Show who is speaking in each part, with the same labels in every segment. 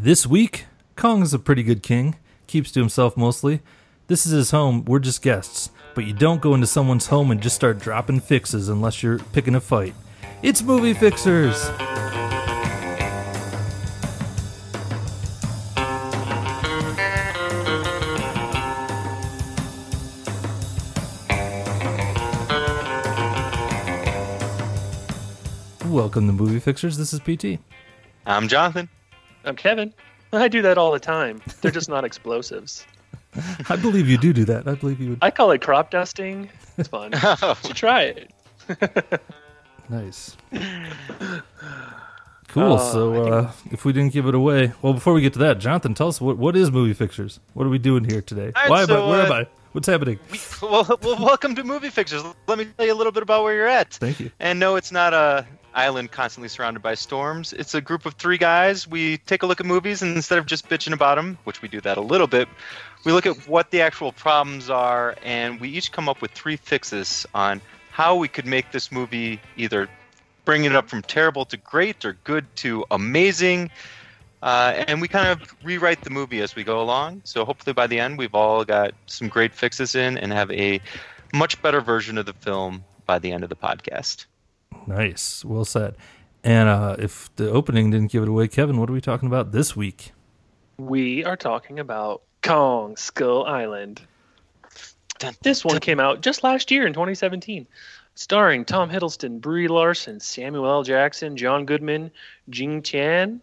Speaker 1: This week, Kong is a pretty good king, keeps to himself mostly. This is his home, we're just guests. But you don't go into someone's home and just start dropping fixes unless you're picking a fight. It's Movie Fixers! Welcome to Movie Fixers. This is PT.
Speaker 2: I'm Jonathan.
Speaker 3: I'm Kevin. I do that all the time. They're just not explosives.
Speaker 1: I believe you do do that. I believe you would.
Speaker 3: I call it crop dusting. It's fun. You should try it.
Speaker 1: Nice. Cool.
Speaker 3: Uh,
Speaker 1: so,
Speaker 3: I think-
Speaker 1: uh, if we didn't give it away, well, before we get to that, Jonathan, tell us what what is Movie Fixers? What are we doing here today?
Speaker 2: All right,
Speaker 1: Why am
Speaker 2: so,
Speaker 1: I? Where am
Speaker 2: uh,
Speaker 1: I? What's happening?
Speaker 2: Well, well, welcome to Movie Fixers. Let me tell you a little bit about where you're at.
Speaker 1: Thank you.
Speaker 2: And no, it's not a island constantly surrounded by storms. It's a group of three guys. We take a look at movies, and instead of just bitching about them, which we do that a little bit, we look at what the actual problems are, and we each come up with three fixes on how we could make this movie either bring it up from terrible to great or good to amazing. Uh, and we kind of rewrite the movie as we go along. So hopefully by the end, we've all got some great fixes in and have a much better version of the film by the end of the podcast.
Speaker 1: Nice. Well said. And uh, if the opening didn't give it away, Kevin, what are we talking about this week?
Speaker 3: We are talking about Kong Skull Island. This one came out just last year in 2017, starring Tom Hiddleston, Brie Larson, Samuel L. Jackson, John Goodman, Jing Tian,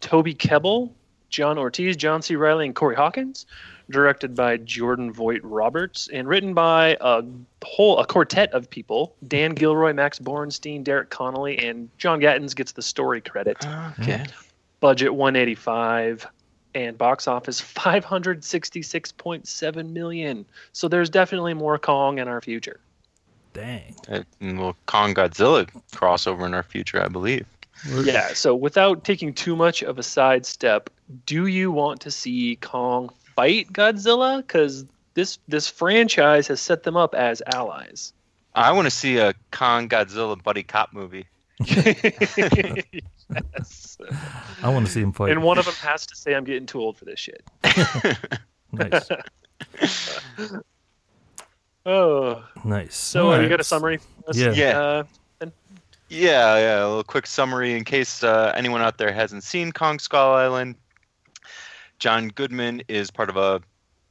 Speaker 3: Toby Kebbell, John Ortiz, John C. Reilly, and Corey Hawkins. Directed by Jordan Vogt-Roberts and written by a whole a quartet of people: Dan Gilroy, Max Borenstein, Derek Connolly, and John Gatins gets the story credit
Speaker 2: Okay. Hmm.
Speaker 3: budget 185 and box office 566.7 million so there's definitely more kong in our future
Speaker 1: Dang.
Speaker 2: And we'll Kong Godzilla crossover in our future, I believe.
Speaker 3: yeah so without taking too much of a sidestep do you want to see kong fight godzilla because this this franchise has set them up as allies
Speaker 2: I want to see a Kong Godzilla buddy cop movie.
Speaker 3: yes.
Speaker 1: I want to see him fight.
Speaker 3: and one of them has to say i'm getting too old for this shit
Speaker 1: nice.
Speaker 3: oh
Speaker 1: Nice.
Speaker 3: so
Speaker 1: All
Speaker 3: you
Speaker 1: right.
Speaker 3: got a summary
Speaker 1: Yeah.
Speaker 2: Yeah.
Speaker 3: uh,
Speaker 2: Yeah, yeah. A little quick summary in case uh, anyone out there hasn't seen Kong Skull Island. John Goodman is part of a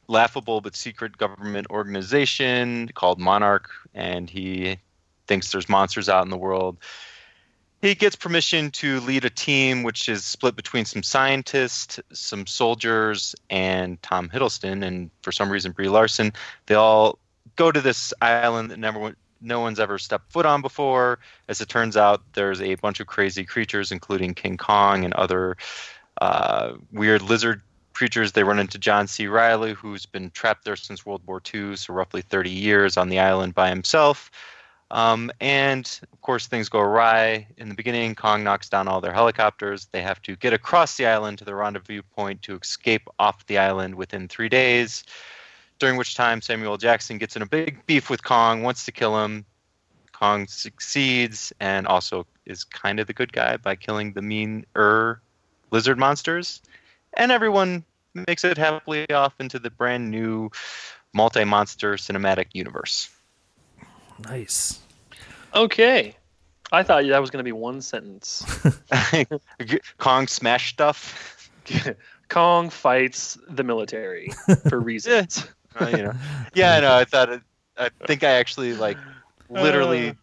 Speaker 2: laughable but secret government organization called Monarch, and he thinks there's monsters out in the world. He gets permission to lead a team which is split between some scientists, some soldiers, and Tom Hiddleston, and for some reason Brie Larson. They all go to this island that never no one's ever stepped foot on before. As it turns out, there's a bunch of crazy creatures, including King Kong and other uh, weird lizard creatures. They run into John C. Reilly, who's been trapped there since World War II, so roughly 30 years on the island by himself. Um, and of course, things go awry. In the beginning, Kong knocks down all their helicopters. They have to get across the island to the rendezvous point to escape off the island within three days. During which time, Samuel Jackson gets in a big beef with Kong, wants to kill him. Kong succeeds and also is kind of the good guy by killing the mean er lizard monsters. And everyone makes it happily off into the brand new multi monster cinematic universe.
Speaker 1: Nice.
Speaker 3: Okay. I thought that was going to be one sentence.
Speaker 2: Kong smash stuff.
Speaker 3: Kong fights the military for reasons.
Speaker 2: Uh, you know. Yeah, no, I thought it, I think I actually like literally
Speaker 3: Uh.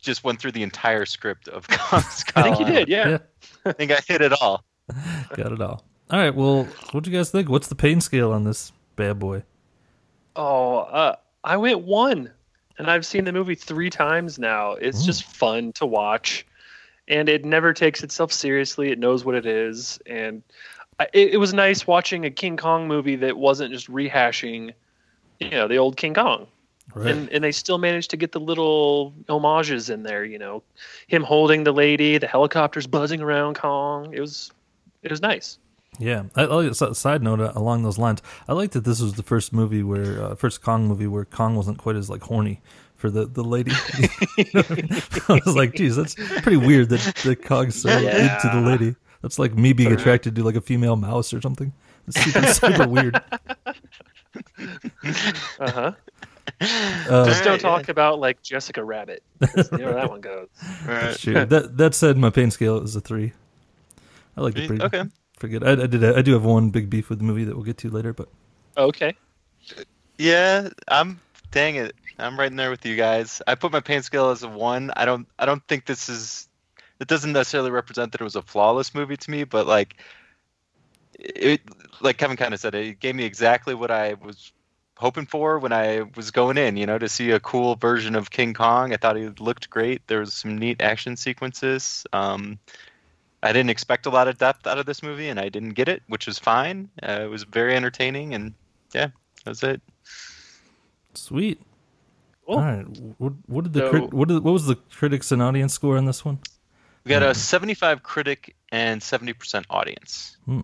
Speaker 2: just went through the entire script of Kong Skull
Speaker 3: I think you did, yeah.
Speaker 1: Yeah.
Speaker 2: I think I hit it all.
Speaker 1: Got it all. All right. Well, what do you guys think? What's the pain scale on this bad boy?
Speaker 3: Oh, uh, I went one, and I've seen the movie three times now. It's
Speaker 1: Mm.
Speaker 3: just fun to watch, and it never takes itself seriously. It knows what it is, and I, it, it was nice watching a King Kong movie that wasn't just rehashing, you know, the old King Kong.
Speaker 1: Right.
Speaker 3: and and they still managed to get the little homages in there. You know, him holding the lady, the helicopters buzzing around Kong. It was it was nice.
Speaker 1: Yeah. I, I, I, s- side note uh, along those lines, I like that this was the first movie where, uh, first Kong movie where Kong wasn't quite as like horny for the the lady. You know I, mean? I was like, geez, that's pretty weird that the Kong's so
Speaker 3: Yeah.
Speaker 1: into the lady. That's like me being attracted to like a female mouse or something. It's super, super weird.
Speaker 3: Uh huh.
Speaker 1: Uh,
Speaker 3: Just don't
Speaker 2: Alright,
Speaker 3: talk about like Jessica Rabbit. You know where that one goes.
Speaker 2: Right.
Speaker 1: Sure. that that said, my pain scale is a three. I like it pretty.
Speaker 2: Okay.
Speaker 1: Pretty good. I, I did. I do have one big beef with the movie that we'll get to later, but
Speaker 3: Okay.
Speaker 2: Yeah, I'm. Dang it, I'm right in there with you guys. I put my pain scale as a one. I don't. I don't think this is. It doesn't necessarily represent that it was a flawless movie to me, but like, it like Kevin kind of said, it gave me exactly what I was hoping for when I was going in. You know, to see a cool version of King Kong. I thought he looked great. There was some neat action sequences. Um, I didn't expect a lot of depth out of this movie, and I didn't get it, which was fine. Uh, it was very entertaining, and yeah, that's it.
Speaker 1: sweet.
Speaker 3: Cool.
Speaker 1: All right. What, what did the
Speaker 3: So-
Speaker 1: crit, what, did, what was the critics and audience score on this one?
Speaker 2: We got a 75 critic and 70% audience.
Speaker 1: Hmm.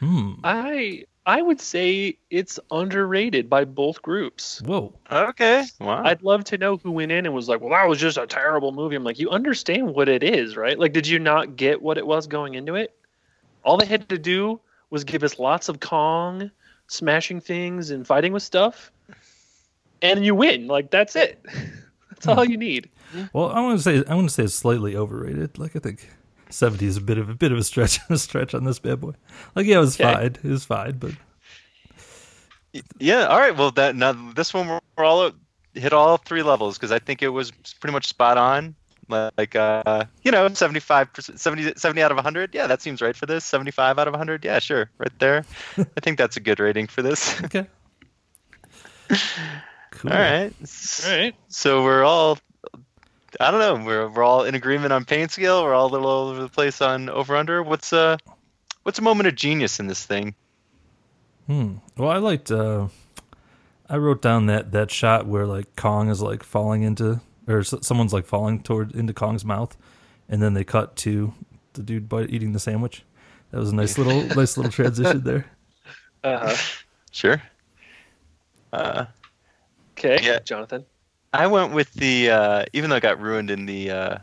Speaker 1: Hmm.
Speaker 3: I I would say it's underrated by both groups.
Speaker 1: Whoa.
Speaker 2: Okay. Wow.
Speaker 3: I'd love to know who went in and was like, "Well, that was just a terrible movie." I'm like, "You understand what it is, right? Like, did you not get what it was going into it? All they had to do was give us lots of Kong smashing things and fighting with stuff, and you win. Like, that's it. that's all you need."
Speaker 1: Well, I want to say I want to say it's slightly overrated. Like I think seventy is a bit of a bit of a stretch a stretch on this bad boy. Like yeah, it was
Speaker 3: Okay.
Speaker 1: fine. It was fine, but
Speaker 2: yeah. All right. Well, that now this one we're we're all hit all three levels because I think it was pretty much spot on. Like, uh, you know, 75%, 70, 70 out of 100. Yeah, that seems right for this. 75 out of 100. Yeah, sure. Right there. I think that's a good rating for this.
Speaker 1: okay. Cool.
Speaker 2: all right.
Speaker 3: All right.
Speaker 2: So we're all, I don't know, we're, we're all in agreement on pain scale. We're all a little all over the place on over under. What's uh, what's a moment of genius in this thing?
Speaker 1: Hmm. Well, I liked. Uh, I wrote down that that shot where like Kong is like falling into, or someone's like falling toward into Kong's mouth, and then they cut to the dude bite, eating the sandwich. That was a nice little nice little transition there.
Speaker 3: Uh-huh.
Speaker 2: Sure. Uh,
Speaker 3: Okay,
Speaker 2: Yeah.
Speaker 3: Jonathan.
Speaker 2: I went with the uh, even though it got ruined in the uh,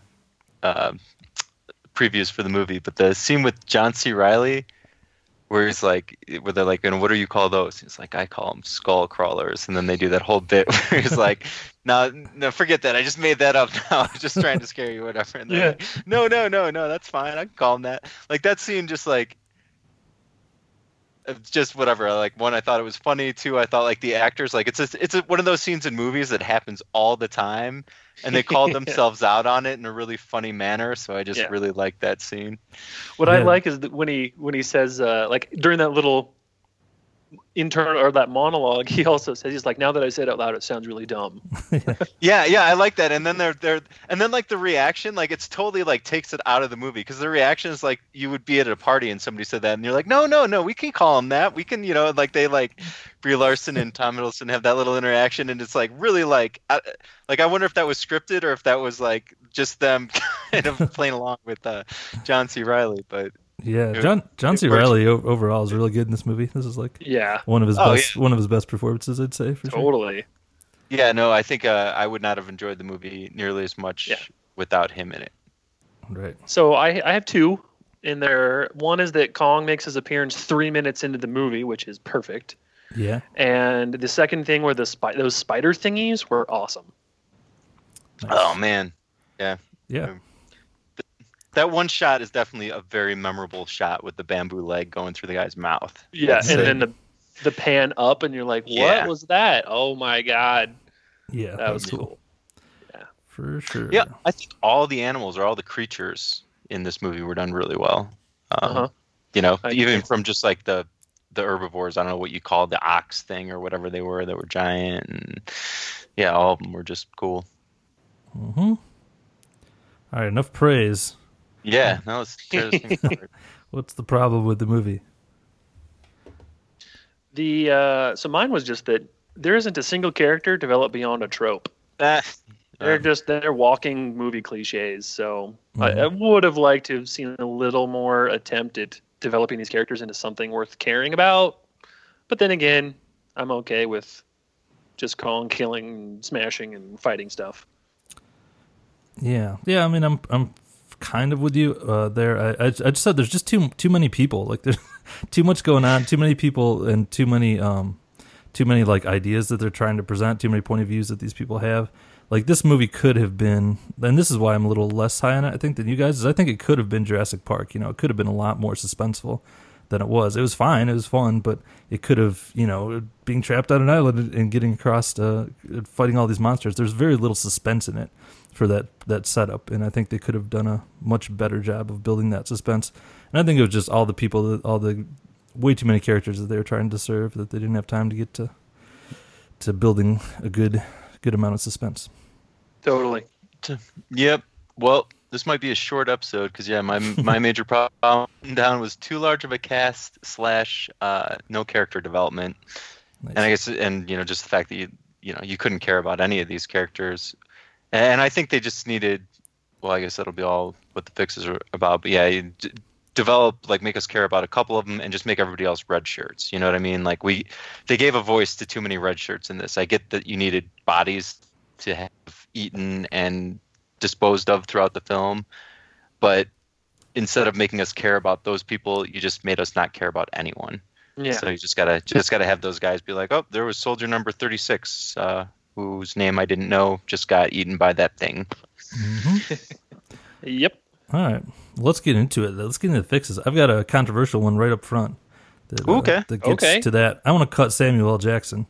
Speaker 2: uh, previews for the movie, but the scene with John C. Reilly, where he's like, where they're like, and what do you call those? He's like, I call them skull crawlers, and then they do that whole bit where he's like, no, no, forget that. I just made that up now. I'm just trying to scare you, whatever. And
Speaker 3: Yeah.
Speaker 2: like, no, no, no, no, that's fine. I can call them that. Like that scene, just like. It's Just whatever. Like one, I thought it was funny. Two, I thought like the actors, like it's a, it's a, one of those scenes in movies that happens all the time, and they called themselves out on it in a really funny manner. So I just
Speaker 3: Yeah.
Speaker 2: really like that scene.
Speaker 3: What I like is that when he when he says uh, like during that little intern or that monologue, he also says he's like, "Now that I say it out loud, it sounds really dumb."
Speaker 2: Yeah, yeah, I like that. And then they're they're and then like the reaction, like it's totally like takes it out of the movie because the reaction is like you would be at a party and somebody said that and you're like, no, no, no, we can call him that. We can, you know, like they like Brie Larson and Tom Hiddleston have that little interaction and it's like really like, I, like I wonder if that was scripted or if that was like just them kind of playing along with uh, John C. Reilly. But
Speaker 1: Yeah, John John C.
Speaker 2: works.
Speaker 1: Reilly overall is really good in this movie. This is like
Speaker 3: Yeah,
Speaker 1: one of his
Speaker 2: Oh,
Speaker 1: best one of his best performances, I'd say for sure.
Speaker 3: totally.
Speaker 2: yeah, no, I think uh, I would not have enjoyed the movie nearly as much
Speaker 3: Yeah.
Speaker 2: without him in it.
Speaker 1: Right.
Speaker 3: So I I have two in there. One is that Kong makes his appearance three minutes into the movie, which is perfect.
Speaker 1: Yeah.
Speaker 3: And the second thing were the spi- those spider thingies were awesome.
Speaker 1: Nice.
Speaker 2: Oh man.
Speaker 1: Yeah. Yeah.
Speaker 2: That one shot is definitely a very memorable shot with the bamboo leg going through the guy's mouth.
Speaker 3: Yeah,
Speaker 1: Insane.
Speaker 3: and then the the pan up, and you're like, "What
Speaker 2: Yeah.
Speaker 3: was that? Oh my god,
Speaker 1: Yeah.
Speaker 3: that was
Speaker 1: that's
Speaker 3: cool."
Speaker 1: Yeah, for sure.
Speaker 2: Yeah, I think all the animals or all the creatures in this movie were done really well. Um,
Speaker 3: Uh-huh.
Speaker 2: You know,
Speaker 3: I
Speaker 2: even
Speaker 3: agree.
Speaker 2: from just like the the herbivores. I don't know what you call the ox thing or whatever they were that were giant, and yeah, all of them were just cool.
Speaker 1: Mm-hmm. All right, enough praise.
Speaker 2: Yeah, no, let's tear this thing apart.
Speaker 1: What's the problem with the movie?
Speaker 3: The uh, so mine was just that there isn't a single character developed beyond a trope.
Speaker 2: Ah,
Speaker 3: They're
Speaker 2: uh,
Speaker 3: just they're walking movie cliches. So I, I
Speaker 1: Mhm.
Speaker 3: would have liked to have seen a little more attempt at developing these characters into something worth caring about. But then again, I'm okay with just Kong killing, smashing, and fighting stuff.
Speaker 1: Yeah, yeah. I mean, I'm I'm kind of with you uh, there. I, I, just said there's just too too many people. Like there's too much going on, too many people, and too many um, too many like ideas that they're trying to present, too many point of views that these people have. Like this movie could have been, and this is why I'm a little less high on it. I think than you guys. Is I think it could have been Jurassic Park. You know, it could have been a lot more suspenseful than it was. It was fine, it was fun, but it could have, you know, being trapped on an island and getting across, uh, fighting all these monsters. There's very little suspense in it for that that setup, and I think they could have done a much better job of building that suspense. And I think it was just all the people, all the way too many characters that they were trying to serve that they didn't have time to get to to building a good good amount of suspense.
Speaker 3: Totally.
Speaker 2: Yep. Well, this might be a short episode because yeah, my my major problem down was too large of a cast slash uh, no character development, nice. and I guess and you know just the fact that you you know you couldn't care about any of these characters, and I think they just needed. Well, I guess that'll be all what the fixes are about. But yeah, you d- develop like make us care about a couple of them and just make everybody else red shirts. You know what I mean? Like we they gave a voice to too many red shirts in this. I get that you needed bodies to have eaten and disposed of throughout the film, but instead of making us care about those people, you just made us not care about anyone. Yeah. So you just gotta just gotta have those guys be like, oh, there was soldier number thirty six, uh, whose name I didn't know, just got eaten by that thing.
Speaker 3: Mm-hmm. yep.
Speaker 1: All right, let's get into it. Let's get into the fixes. I've got a controversial one right up front.
Speaker 2: That, uh, okay.
Speaker 1: That gets
Speaker 3: okay.
Speaker 1: to that. I want to cut Samuel L. Jackson.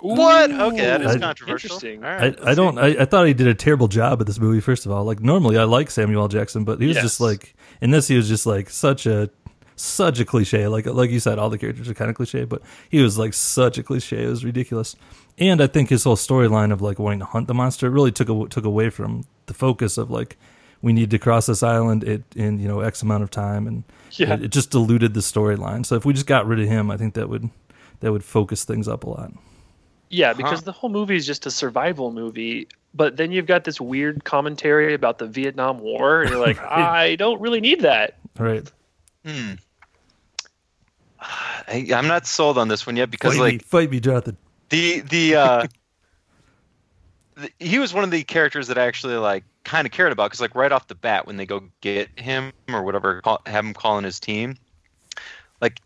Speaker 2: What? Okay, that is I, controversial.
Speaker 3: Interesting.
Speaker 1: I, I don't. I, I, thought he did a terrible job at this movie. First of all, like normally I like Samuel L. Jackson, but he was yes. just like in this he was just like such a such a cliche. Like like you said, all the characters are kind of cliche, but he was like such a cliche. It was ridiculous. And I think his whole storyline of like wanting to hunt the monster really took a, took away from the focus of like we need to cross this island in, in you know X amount of time, and yeah. it, it just diluted the storyline. So if we just got rid of him, I think that would that would focus things up a lot.
Speaker 3: Yeah, because huh. the whole movie is just a survival movie. But then you've got this weird commentary about the Vietnam War, and you're like, I don't really need that.
Speaker 1: Right.
Speaker 2: Hmm. I, am not sold on this one yet because
Speaker 1: fight
Speaker 2: like
Speaker 1: me, fight me, Jonathan.
Speaker 2: The the, uh, the he was one of the characters that I actually like kind of cared about because like right off the bat when they go get him or whatever call, have him call calling his team, like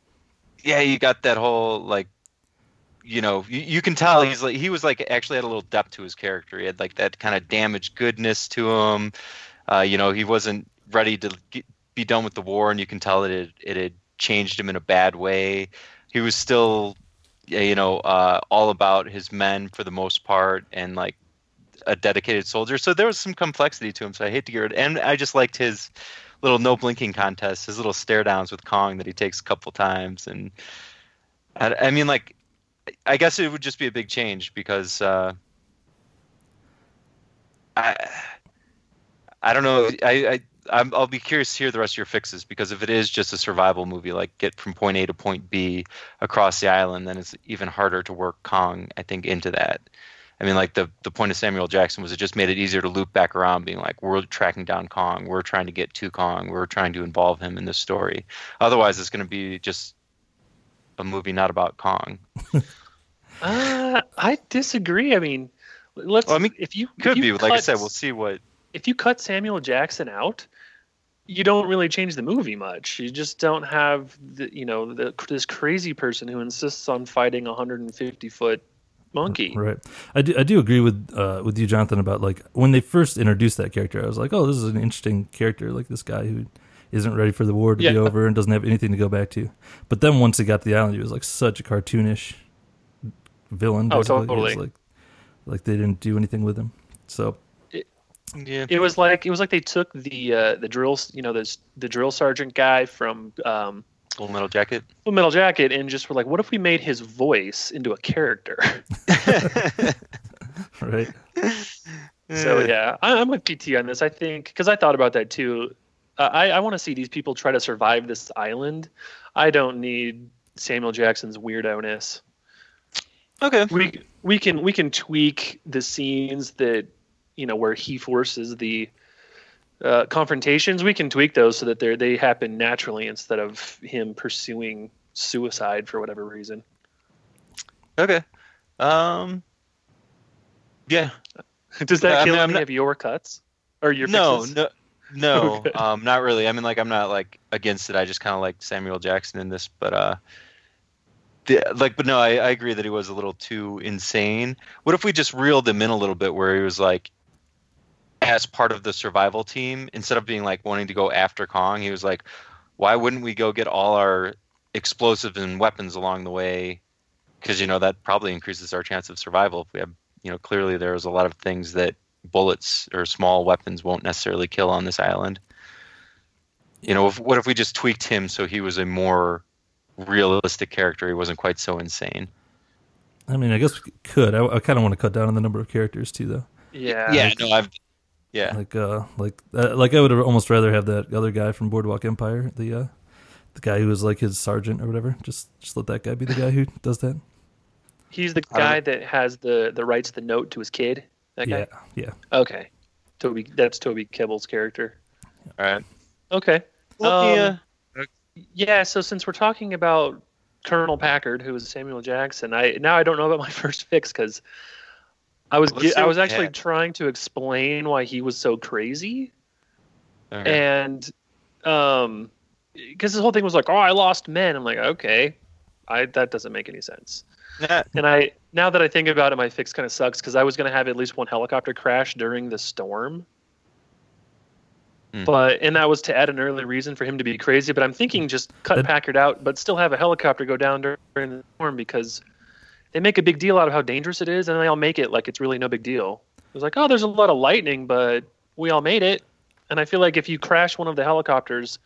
Speaker 2: yeah, you got that whole like you know, you, you, can tell he's like he was like actually had a little depth to his character. He had like that kind of damaged goodness to him. Uh, you know, he wasn't ready to get, be done with the war, and you can tell that it it had changed him in a bad way. He was still, you know, uh, all about his men for the most part, and like a dedicated soldier. So there was some complexity to him. So I hate to get it, and I just liked his little no blinking contest, his little stare downs with Kong that he takes a couple times, and I, I mean, like I guess it would just be a big change because uh, I I don't know. I, I will be curious to hear the rest of your fixes because if it is just a survival movie, like get from point A to point B across the island, then it's even harder to work Kong. I think into that. I mean, like the the point of Samuel Jackson was it just made it easier to loop back around, being like, we're tracking down Kong, we're trying to get to Kong, we're trying to involve him in this story. Otherwise, it's going to be just a movie not about Kong.
Speaker 3: uh, I disagree. I mean, let's.
Speaker 2: Well, I mean,
Speaker 3: if you
Speaker 2: could
Speaker 3: if you
Speaker 2: be
Speaker 3: cut,
Speaker 2: like I said, we'll see what.
Speaker 3: If you cut Samuel Jackson out, you don't really change the movie much. You just don't have the you know the, this crazy person who insists on fighting a 150 foot monkey.
Speaker 1: Right. I do, I do agree with uh, with you, Jonathan, about like when they first introduced that character, I was like, oh, this is an interesting character, like this guy who isn't ready for the war to yeah. be over and doesn't have anything to go back to. But then once he got to the island, he was like such a cartoonish villain.
Speaker 3: Basically. Oh, totally.
Speaker 1: Like, like they didn't do anything with him. So
Speaker 3: yeah, it was like it was like they took the uh, the drill, you know, the the drill sergeant guy from um,
Speaker 2: Full Metal Jacket.
Speaker 3: Full Metal Jacket, and just were like, what if we made his voice into a character?
Speaker 1: right.
Speaker 3: So yeah, I, am with PT on this. I think because I thought about that too. Uh, I, I want to see these people try to survive this island. I don't need Samuel Jackson's weirdo-ness.
Speaker 2: Okay.
Speaker 3: We we can we can tweak the scenes that you know where he forces the uh, confrontations. We can tweak those so that they they happen naturally instead of him pursuing suicide for whatever reason.
Speaker 2: Okay. Um. Yeah.
Speaker 3: Does that kill I mean, any not... of your cuts or your
Speaker 2: no
Speaker 3: fixes?
Speaker 2: no No,
Speaker 3: Okay.
Speaker 2: um, not really. I mean, like, I'm not like against it. I just kind of like Samuel Jackson in this, but uh, the, like, but no, I, I agree that he was a little too insane. What if we just reeled him in a little bit, where he was like, as part of the survival team, instead of being like wanting to go after Kong, he was like, why wouldn't we go get all our explosives and weapons along the way? Because you know that probably increases our chance of survival. If we have, you know, clearly there's a lot of things that bullets or small weapons won't necessarily kill on this island. You know, if, what if we just tweaked him so he was a more realistic character? He wasn't quite so insane.
Speaker 1: I mean, I guess we could. I, I kind of want to cut down on the number of characters too, though.
Speaker 3: Yeah.
Speaker 2: yeah, no, I've yeah,
Speaker 1: Like, uh, like, uh, like I would almost rather have that other guy from Boardwalk Empire, the, uh, the guy who was like his sergeant or whatever. Just, just let that guy be the guy who does that.
Speaker 3: He's the guy that has the the writes the note to his kid. That guy.
Speaker 1: Yeah, yeah.
Speaker 3: Okay. Toby. That's Toby Kebbell's character.
Speaker 2: all right.
Speaker 3: Okay.
Speaker 2: Well,
Speaker 3: Um,
Speaker 2: yeah,
Speaker 3: Yeah. So since we're talking about Colonel Packard, who was Samuel Jackson, I now I don't know about my first fix because I was
Speaker 2: Let's
Speaker 3: I was actually
Speaker 2: had.
Speaker 3: trying to explain why he was so crazy. And um because this whole thing was like oh i lost men i'm like okay i that doesn't make any sense and i now that i think about it my fix kind of sucks because i was going to have at least one helicopter crash during the storm
Speaker 2: Hmm.
Speaker 3: but and that was to add an early reason for him to be crazy but i'm thinking just cut packard out but still have a helicopter go down during the storm because they make a big deal out of how dangerous it is and they all make it like it's really no big deal it was like oh there's a lot of lightning but we all made it and I feel like if you crash one of the helicopters,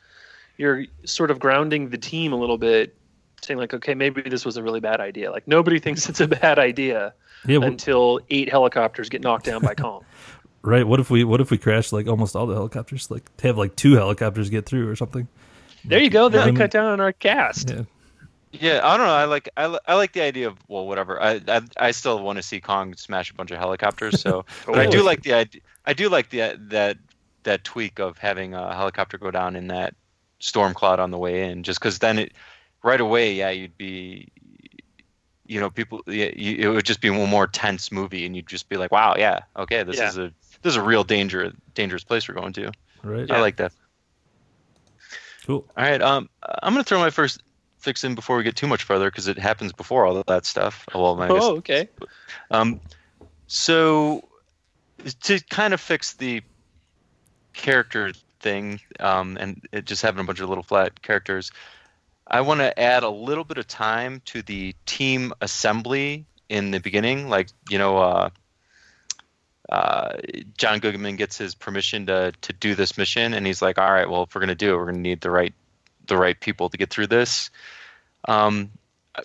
Speaker 3: you're sort of grounding the team a little bit, saying like, okay, maybe this was a really bad idea. Like nobody thinks it's a bad idea
Speaker 1: Yeah, wh-
Speaker 3: until eight helicopters get knocked down by Kong.
Speaker 1: right. What if we, what if we crash like almost all the helicopters? Like have like two helicopters get through or something.
Speaker 3: there you go. Then we cut down on our cast.
Speaker 1: Yeah,
Speaker 2: Yeah, I don't know. I like I, I like the idea of well, whatever. I I, I still want to see Kong smash a bunch of helicopters. So, but I do like the idea. I do like the that that tweak of having a helicopter go down in that storm cloud on the way in, just because then it right away, yeah, you'd be, you know, people, yeah, you, it would just be one more tense movie, and you'd just be like, wow, yeah, okay, this
Speaker 3: Yeah.
Speaker 2: is a this is a real danger dangerous place we're going to.
Speaker 1: right.
Speaker 2: I like that.
Speaker 1: Cool.
Speaker 2: All right, um, I'm gonna throw my first fix in before we get too much further because it happens before all of that stuff. Well, I guess
Speaker 3: Oh, okay.
Speaker 2: Um, so to kind of fix the character thing, um, and it just having a bunch of little flat characters, I want to add a little bit of time to the team assembly in the beginning. Like you know, uh, uh, John Goodman gets his permission to to do this mission, and he's like, "All right, well, if we're gonna do it, we're gonna need the right the right people to get through this." Um,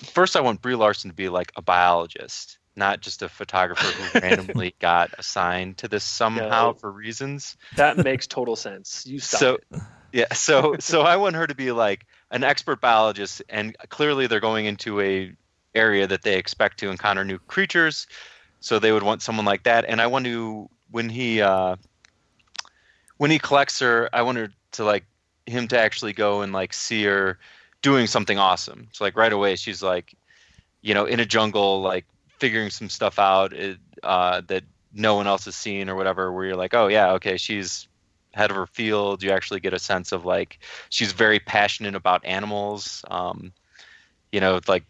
Speaker 2: first, I want Brie Larson to be like a biologist, not just a photographer who randomly got assigned to this somehow
Speaker 3: No.
Speaker 2: for reasons.
Speaker 3: That makes total sense. You stop
Speaker 2: So-
Speaker 3: it.
Speaker 2: Yeah, so so I want her to be like an expert biologist, and clearly they're going into a area that they expect to encounter new creatures, so they would want someone like that. And I want to when he uh, when he collects her, I want her to like him to actually go and like see her doing something awesome. So like right away, she's like, you know, in a jungle, like figuring some stuff out uh, that no one else has seen or whatever. Where you're like, oh yeah, okay, she's head of her field. You actually get a sense of like she's very passionate about animals. Um, you know, like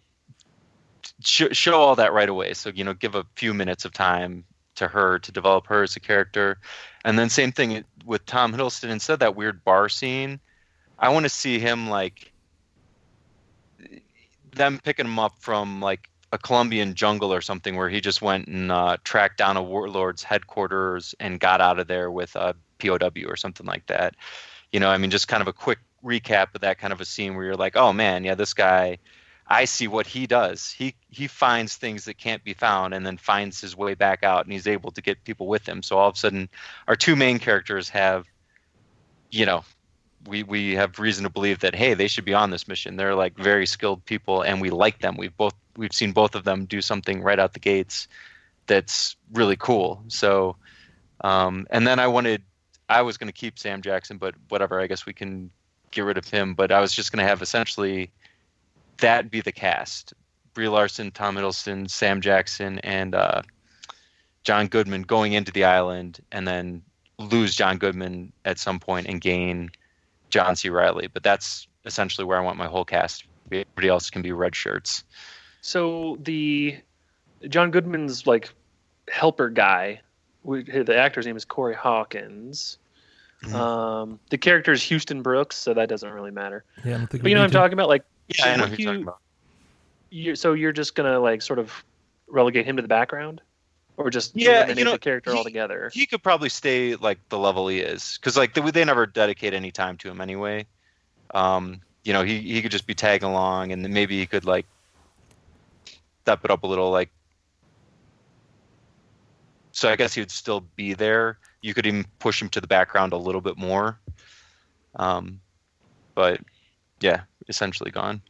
Speaker 2: sh- show all that right away. So you know, give a few minutes of time to her to develop her as a character, and then same thing with Tom Hiddleston. Instead that weird bar scene, I want to see him like them picking him up from like a Colombian jungle or something where he just went and uh, tracked down a warlord's headquarters and got out of there with a POW or something like that. You know, I mean, just kind of a quick recap of that kind of a scene where you're like, oh man, yeah, this guy, I see what he does. He he finds things that can't be found and then finds his way back out, and he's able to get people with him. So all of a sudden, our two main characters have, you know, we we have reason to believe that hey, they should be on this mission. They're like very skilled people, and we like them. We've both we've seen both of them do something right out the gates that's really cool. So, um, and then I wanted I was going to keep Sam Jackson, but whatever. I guess we can get rid of him. But I was just going to have essentially that be the cast: Brie Larson, Tom Hiddleston, Sam Jackson, and uh, John Goodman going into the island, and then lose John Goodman at some point and gain John C. Reilly. But that's essentially where I want my whole cast. Everybody else can be red shirts.
Speaker 3: So the John Goodman's like helper guy, the actor's name is Corey Hawkins.
Speaker 2: Mhm.
Speaker 3: Um, the character is Houston Brooks, so that doesn't really matter.
Speaker 1: Yeah, I don't think
Speaker 3: But you know what I'm
Speaker 1: to.
Speaker 3: talking about? Like,
Speaker 2: Yeah, I know who you're talking about.
Speaker 3: you so you're just gonna like sort of relegate him to the background, or just
Speaker 2: Yeah,
Speaker 3: eliminate
Speaker 2: you know,
Speaker 3: the character
Speaker 2: he-
Speaker 3: altogether?
Speaker 2: He could probably stay like the level he is, because like they, they never dedicate any time to him anyway. Um, you know, he he could just be tagging along, and then maybe he could like step it up a little, like. So I guess he would still be there. You could even push him to the background a little bit more. Um, but yeah, essentially gone.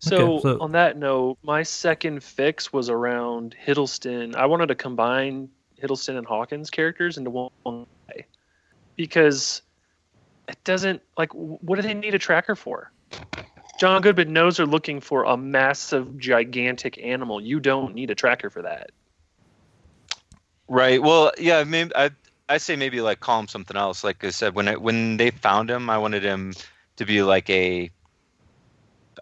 Speaker 3: So,
Speaker 1: Okay, so-
Speaker 3: on that note, my second fix was around Hiddleston. I wanted to combine Hiddleston and Hawkins characters into one guy because it doesn't like what do they need a tracker for? John Goodman knows they're looking for a massive, gigantic animal. You don't need a tracker for that.
Speaker 2: Right. Well, yeah. Maybe I I say maybe like call him something else. Like I said, when I, when they found him, I wanted him to be like a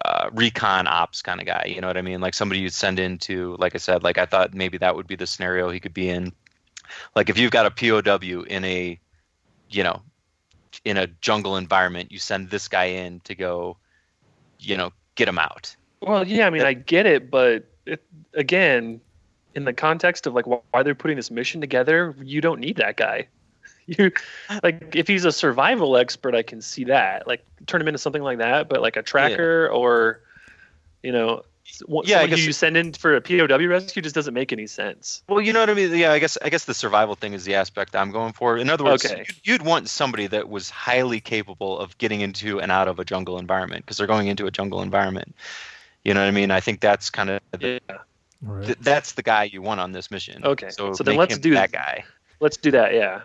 Speaker 2: uh, recon ops kind of guy. You know what I mean? Like somebody you'd send into. Like I said, like I thought maybe that would be the scenario he could be in. Like if you've got a POW in a, you know, in a jungle environment, you send this guy in to go, you know, get him out.
Speaker 3: Well, yeah, I mean, I get it, but it, again, in the context of like why they're putting this mission together, you don't need that guy. You like if he's a survival expert, I can see that. Like turn him into something like that, but like a tracker or, you know,
Speaker 2: Yeah, I guess-
Speaker 3: you send in for a POW rescue just doesn't make any sense.
Speaker 2: Well, you know what I mean. Yeah, I guess I guess the survival thing is the aspect I'm going for. In other words,
Speaker 3: Okay.
Speaker 2: you'd, you'd want somebody that was highly capable of getting into and out of a jungle environment because they're going into a jungle environment. You know what I mean? I think that's kind of
Speaker 3: Yeah.
Speaker 1: Right.
Speaker 2: th- that's the guy you want on this mission.
Speaker 3: Okay,
Speaker 2: so,
Speaker 3: so then let's do
Speaker 2: that guy.
Speaker 3: Let's do that. Yeah.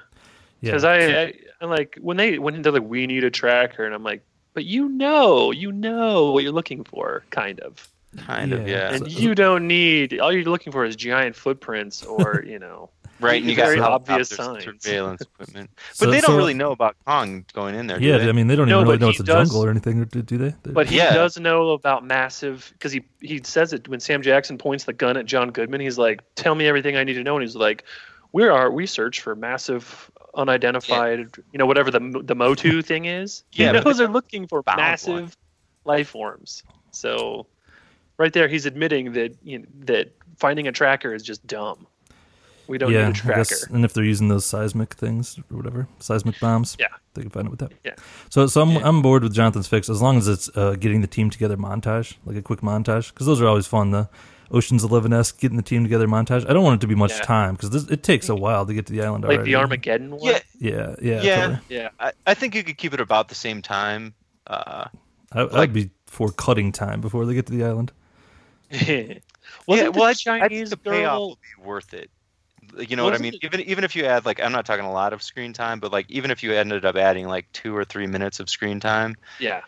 Speaker 1: Yeah.
Speaker 3: Because I, I, I'm like when they when they're like we need a tracker, and I'm like, but you know, you know what you're looking for, kind of.
Speaker 2: Kind of,
Speaker 1: Yeah.
Speaker 2: yeah.
Speaker 3: and
Speaker 1: So-
Speaker 3: you don't need all you're looking for is giant footprints or you know
Speaker 2: right, and you got
Speaker 3: very
Speaker 2: helicopters,
Speaker 3: obvious signs.
Speaker 2: surveillance equipment, but
Speaker 1: So-
Speaker 2: they don't
Speaker 1: so-
Speaker 2: really know about Kong going in there. do
Speaker 1: Yeah,
Speaker 2: they?
Speaker 1: I mean they don't
Speaker 3: No,
Speaker 1: even really know it's a
Speaker 3: does-
Speaker 1: jungle or anything, do, do they? They-
Speaker 3: but he
Speaker 2: Yeah.
Speaker 3: does know about massive because he he says it when sam jackson points the gun at john goodman he's like tell me everything i need to know and he's like we are we search for massive unidentified you know whatever the the MUTO thing is
Speaker 2: Yeah, but
Speaker 3: knows they're looking for
Speaker 2: found
Speaker 3: massive
Speaker 2: one.
Speaker 3: life forms so right there he's admitting that you know, that finding a tracker is just dumb we don't
Speaker 1: yeah,
Speaker 3: need a
Speaker 1: I
Speaker 3: tracker
Speaker 1: guess, and if they're using those seismic things or whatever, seismic bombs,
Speaker 3: Yeah.
Speaker 1: they can find it with that.
Speaker 3: Yeah.
Speaker 1: So, so I'm
Speaker 2: Yeah.
Speaker 1: I'm bored with Jonathan's fix as long as it's uh, getting the team together montage, like a quick montage, because those are always fun. The Ocean's Eleven esque getting the team together montage. I don't want it to be much
Speaker 3: Yeah.
Speaker 1: time because it takes a while to get to the island
Speaker 3: like
Speaker 1: already.
Speaker 3: the armageddon one
Speaker 2: Yeah,
Speaker 1: Yeah, yeah,
Speaker 2: Yeah.
Speaker 1: totally.
Speaker 3: yeah
Speaker 2: I, I think you could keep it about the same time. Uh,
Speaker 1: I,
Speaker 2: Like-
Speaker 1: I'd be for cutting time before they get to the island.
Speaker 3: Wasn't
Speaker 2: yeah, well, I, I
Speaker 3: Chinese
Speaker 2: think the payoff
Speaker 3: girl?
Speaker 2: will be worth it. You know what I mean?
Speaker 3: it-
Speaker 2: Even even if you add like, I'm not talking a lot of screen time, but like even if you ended up adding like two or three minutes of screen time,
Speaker 3: Yeah,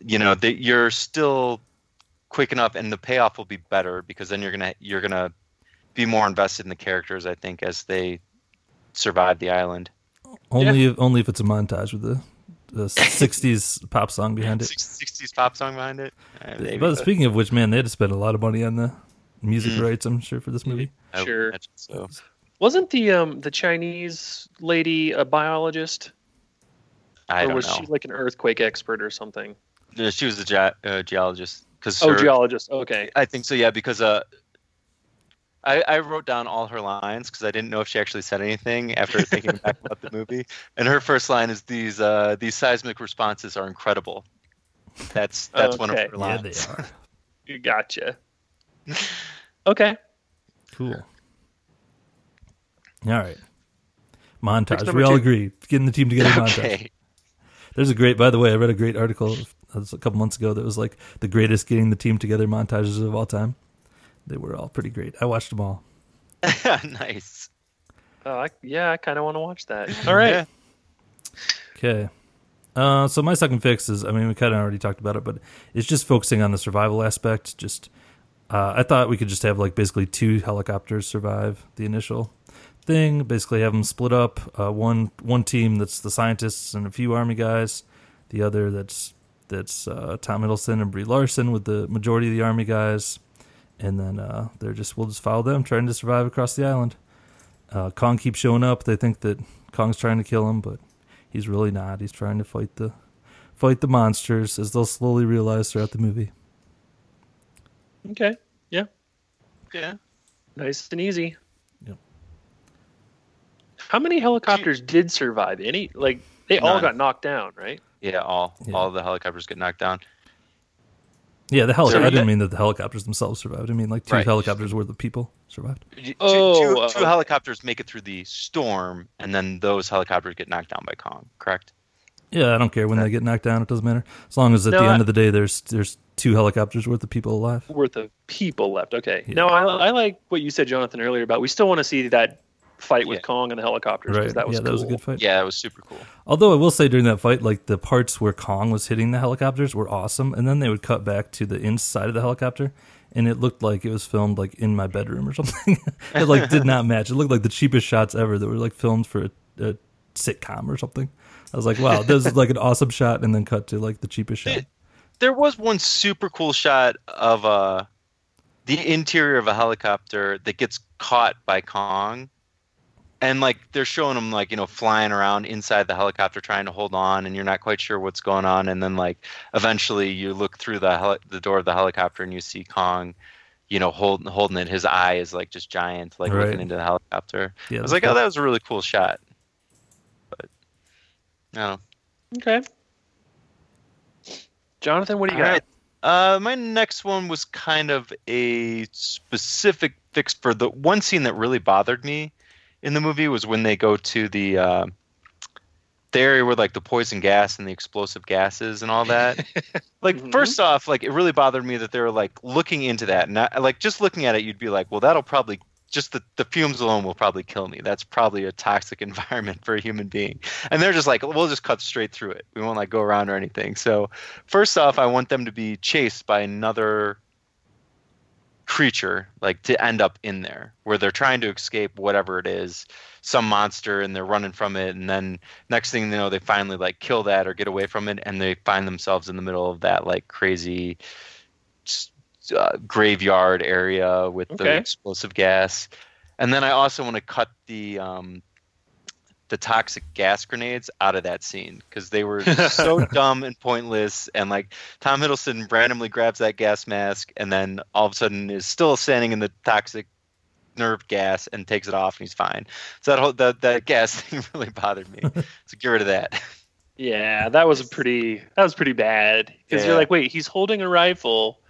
Speaker 2: you know that you're still quick enough, and the payoff will be better because then you're gonna you're gonna be more invested in the characters. I think as they survive the island.
Speaker 1: Only if, only if it's a montage with the the '60s pop song behind it.
Speaker 2: 60s pop song behind it. Uh,
Speaker 1: But speaking of which, man, they had to spend a lot of money on the music
Speaker 2: Mm.
Speaker 1: rights. I'm sure for this movie.
Speaker 2: I
Speaker 3: sure.
Speaker 2: So.
Speaker 3: wasn't the um the Chinese lady a biologist,
Speaker 2: I
Speaker 3: or
Speaker 2: don't
Speaker 3: was
Speaker 2: know.
Speaker 3: she like an earthquake expert or something?
Speaker 2: Yeah, She was a ge- uh, geologist. Cause
Speaker 3: Oh,
Speaker 2: her-
Speaker 3: geologist. Okay.
Speaker 2: I think so. Yeah, because uh, I I wrote down all her lines because I didn't know if she actually said anything after thinking back about the movie. And her first line is these uh these seismic responses are incredible. That's that's one of
Speaker 3: Okay.
Speaker 2: her
Speaker 1: Yeah,
Speaker 2: lines.
Speaker 1: they are.
Speaker 3: You Gotcha. Okay.
Speaker 1: Cool. All right. Montage. We all
Speaker 3: two.
Speaker 1: agree. Getting the team together montage.
Speaker 2: okay.
Speaker 1: There's a great, by the way, I read a great article uh, a couple months ago that was like the greatest getting the team together montages of all time. They were all pretty great. I watched them all.
Speaker 2: nice.
Speaker 3: Oh, I, yeah, I kind of want to watch that. All right.
Speaker 1: Okay. Uh, so my second fix is, I mean, we kind of already talked about it, but it's just focusing on the survival aspect. Just, uh, I thought we could just have like basically two helicopters survive the initial thing. Basically, have them split up. Uh, one one team that's the scientists and a few army guys. The other that's that's uh, Tom Hiddleston and Brie Larson with the majority of the army guys. And then uh, they're just we'll just follow them trying to survive across the island. Uh, Kong keeps showing up. They think that Kong's trying to kill him, but he's really not. He's trying to fight the fight the monsters, as they'll slowly realize throughout the movie.
Speaker 3: Okay. Yeah.
Speaker 2: Yeah.
Speaker 3: Nice and easy.
Speaker 1: Yep.
Speaker 3: How many helicopters did survive? Any? Like they all got knocked down, right?
Speaker 2: Yeah, all
Speaker 1: Yeah.
Speaker 2: all the helicopters get knocked down.
Speaker 1: Yeah, the helicopter.
Speaker 2: So
Speaker 1: I didn't mean that the helicopters themselves survived. I mean like two
Speaker 2: Right.
Speaker 1: helicopters worth of people survived.
Speaker 2: Two- two-
Speaker 3: Oh,
Speaker 2: two,
Speaker 3: uh,
Speaker 2: two helicopters make it through the storm, and then those helicopters get knocked down by Kong. Correct?
Speaker 1: Yeah, I don't care when they get knocked down. It doesn't matter as long as at
Speaker 3: No,
Speaker 1: the end of the day there's there's two helicopters worth of people alive.
Speaker 3: Worth of people left. Okay.
Speaker 1: Yeah.
Speaker 3: No, I, I like what you said, Jonathan, earlier about we still want to see that fight with
Speaker 2: Yeah.
Speaker 3: Kong and the helicopters because
Speaker 1: Right?
Speaker 3: that was
Speaker 1: yeah, that was a good fight.
Speaker 2: Yeah, it was super cool.
Speaker 1: Although I will say during that fight, like the parts where Kong was hitting the helicopters were awesome, and then they would cut back to the inside of the helicopter, and it looked like it was filmed like in my bedroom or something. it like did not match. It looked like the cheapest shots ever that were like filmed for a, a sitcom or something. I was like, wow, this is like an awesome shot, and then cut to like the cheapest shot.
Speaker 2: There was one super cool shot of uh, the interior of a helicopter that gets caught by Kong. And like they're showing him like you know flying around inside the helicopter trying to hold on, and you're not quite sure what's going on. And then like eventually you look through the heli- the door of the helicopter and you see Kong, you know holding holding it. His eye is like just giant, like
Speaker 1: Right.
Speaker 2: looking into the helicopter.
Speaker 1: Yeah,
Speaker 2: I was like,
Speaker 1: cool.
Speaker 2: oh, that was a really cool shot. But no,
Speaker 3: Okay. Jonathan, what do you got?
Speaker 2: Alright. Uh, my next one was kind of a specific fix for the one scene that really bothered me in the movie was when they go to the uh, the area where like the poison gas and the explosive gases and all that. like
Speaker 3: Mhm.
Speaker 2: first off, like it really bothered me that they were like looking into that, and I, like just looking at it, you'd be like, well, that'll probably just the, the fumes alone will probably kill me. That's probably a toxic environment for a human being. And they're just like, we'll just cut straight through it. We won't like go around or anything. So first off, I want them to be chased by another creature, like to end up in there where they're trying to escape whatever it is, some monster, and they're running from it. And then next thing you know, they finally like kill that or get away from it, and they find themselves in the middle of that like crazy uh, graveyard area with the explosive gas. And then I also want to cut the um, the toxic gas grenades out of that scene because they were so dumb and pointless. And like Tom Hiddleston randomly grabs that gas mask and then all of a sudden is still standing in the toxic nerve gas and takes it off and he's fine. So that whole that, that gas thing really bothered me. so get rid of that.
Speaker 3: Yeah, that was a pretty that was pretty bad because
Speaker 2: Yeah.
Speaker 3: you're like, wait, he's holding a rifle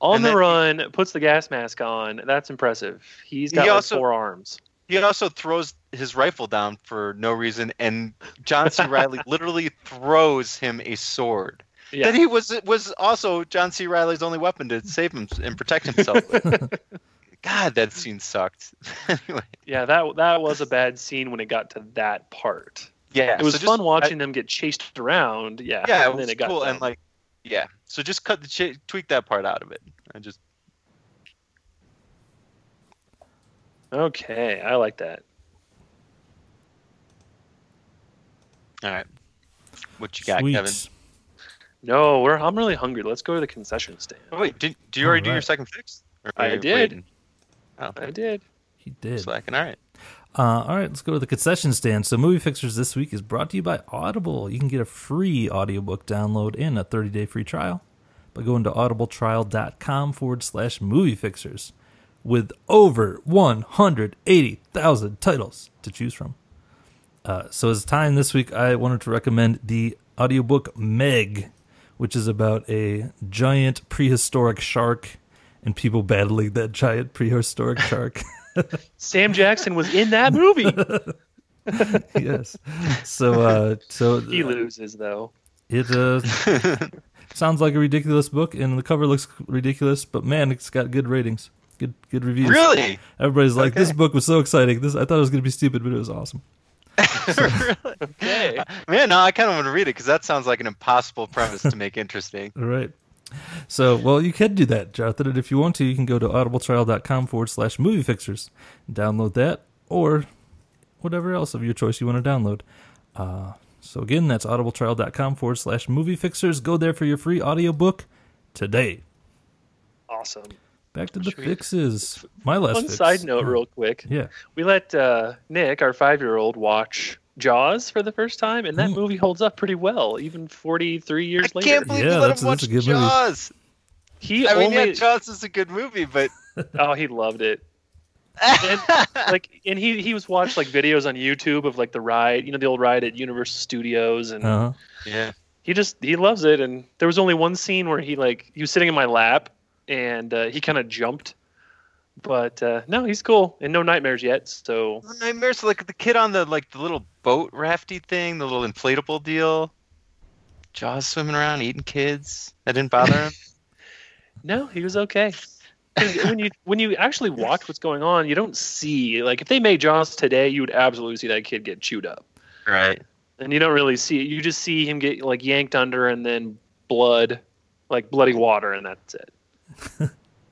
Speaker 3: on
Speaker 2: And
Speaker 3: the
Speaker 2: then-
Speaker 3: run, puts the gas mask on. That's impressive. He's got
Speaker 2: He
Speaker 3: like
Speaker 2: also-
Speaker 3: four arms.
Speaker 2: He also throws his rifle down for no reason, and John C. Reilly literally throws him a sword.
Speaker 3: Yeah.
Speaker 2: That he was was also John C. Reilly's only weapon to save him and protect himself. God, that scene sucked. anyway,
Speaker 3: yeah, that that was a bad scene when it got to that part.
Speaker 2: yeah,
Speaker 3: It was
Speaker 2: so just-
Speaker 3: fun watching them get chased around. Yeah,
Speaker 2: I- yeah, it
Speaker 3: and
Speaker 2: was
Speaker 3: then it
Speaker 2: cool, and like, yeah. So just cut the ch- tweak that part out of it. I just
Speaker 3: okay, I like that.
Speaker 2: all right. What you got,
Speaker 1: Sweet.
Speaker 2: Kevin?
Speaker 3: No, we're I'm really hungry. Let's go to the concession stand.
Speaker 2: Oh, wait, did, do you already do your second fix?
Speaker 3: I
Speaker 2: you
Speaker 3: did.
Speaker 2: waiting? Oh,
Speaker 3: I did.
Speaker 1: He did.
Speaker 2: slacking. All right.
Speaker 1: Uh, all right, let's go to the concession stand. So, Movie Fixers this week is brought to you by Audible. You can get a free audiobook download and a 30 day free trial by going to audibletrial.com forward slash movie fixers with over 180,000 titles to choose from. Uh, so, as time this week, I wanted to recommend the audiobook Meg, which is about a giant prehistoric shark and people battling that giant prehistoric shark.
Speaker 3: Sam Jackson was in that movie.
Speaker 1: yes. So, uh, so
Speaker 3: he loses though.
Speaker 1: it uh, sounds like a ridiculous book, and the cover looks ridiculous. But man, it's got good ratings, good good reviews.
Speaker 2: Really?
Speaker 1: Everybody's like, "This book was so exciting." This I thought it was going to be stupid, but it was awesome.
Speaker 3: Okay.
Speaker 2: Man, no, I kind of want to read it because that sounds like an impossible premise to make interesting.
Speaker 1: All right. So, well, you can do that, Jonathan. And if you want to, you can go to audibletrial.com forward slash movie fixers download that, or whatever else of your choice you want to download. Uh, so again, that's audibletrial.com forward slash movie fixers. Go there for your free audiobook today.
Speaker 3: Awesome.
Speaker 1: Back to the
Speaker 3: Sweet.
Speaker 1: fixes. My last
Speaker 3: One
Speaker 1: fix.
Speaker 3: side note, real quick.
Speaker 1: Yeah.
Speaker 3: We let uh, Nick, our five-year-old, watch Jaws for the first time, and that
Speaker 1: Mm.
Speaker 3: movie holds up pretty well, even 43 years later.
Speaker 2: I
Speaker 3: later.
Speaker 2: can't believe
Speaker 1: Yeah,
Speaker 2: you let
Speaker 1: that's-
Speaker 2: him watch
Speaker 1: that's a good movie.
Speaker 2: Jaws.
Speaker 3: He
Speaker 2: I mean,
Speaker 3: only
Speaker 2: yeah, Jaws is a good movie, but
Speaker 3: oh he loved it. And, like and he he was watched like videos on YouTube of like the ride, you know, the old ride at Universal Studios, and
Speaker 1: Uh-huh.
Speaker 2: yeah,
Speaker 3: he just he loves it. And there was only one scene where he like he was sitting in my lap and uh, he kind of jumped, but uh, no, he's cool and no nightmares yet. So
Speaker 2: No nightmares like the kid on the like the little boat rafty thing, the little inflatable deal. Jaws swimming around eating kids. That didn't bother him.
Speaker 3: no, he was okay. when you when you actually watch what's going on, you don't see like if they made Jaws today, you would absolutely see that kid get chewed up.
Speaker 2: right.
Speaker 3: and you don't really see it. You just see him get like yanked under and then blood, like bloody water, and that's it.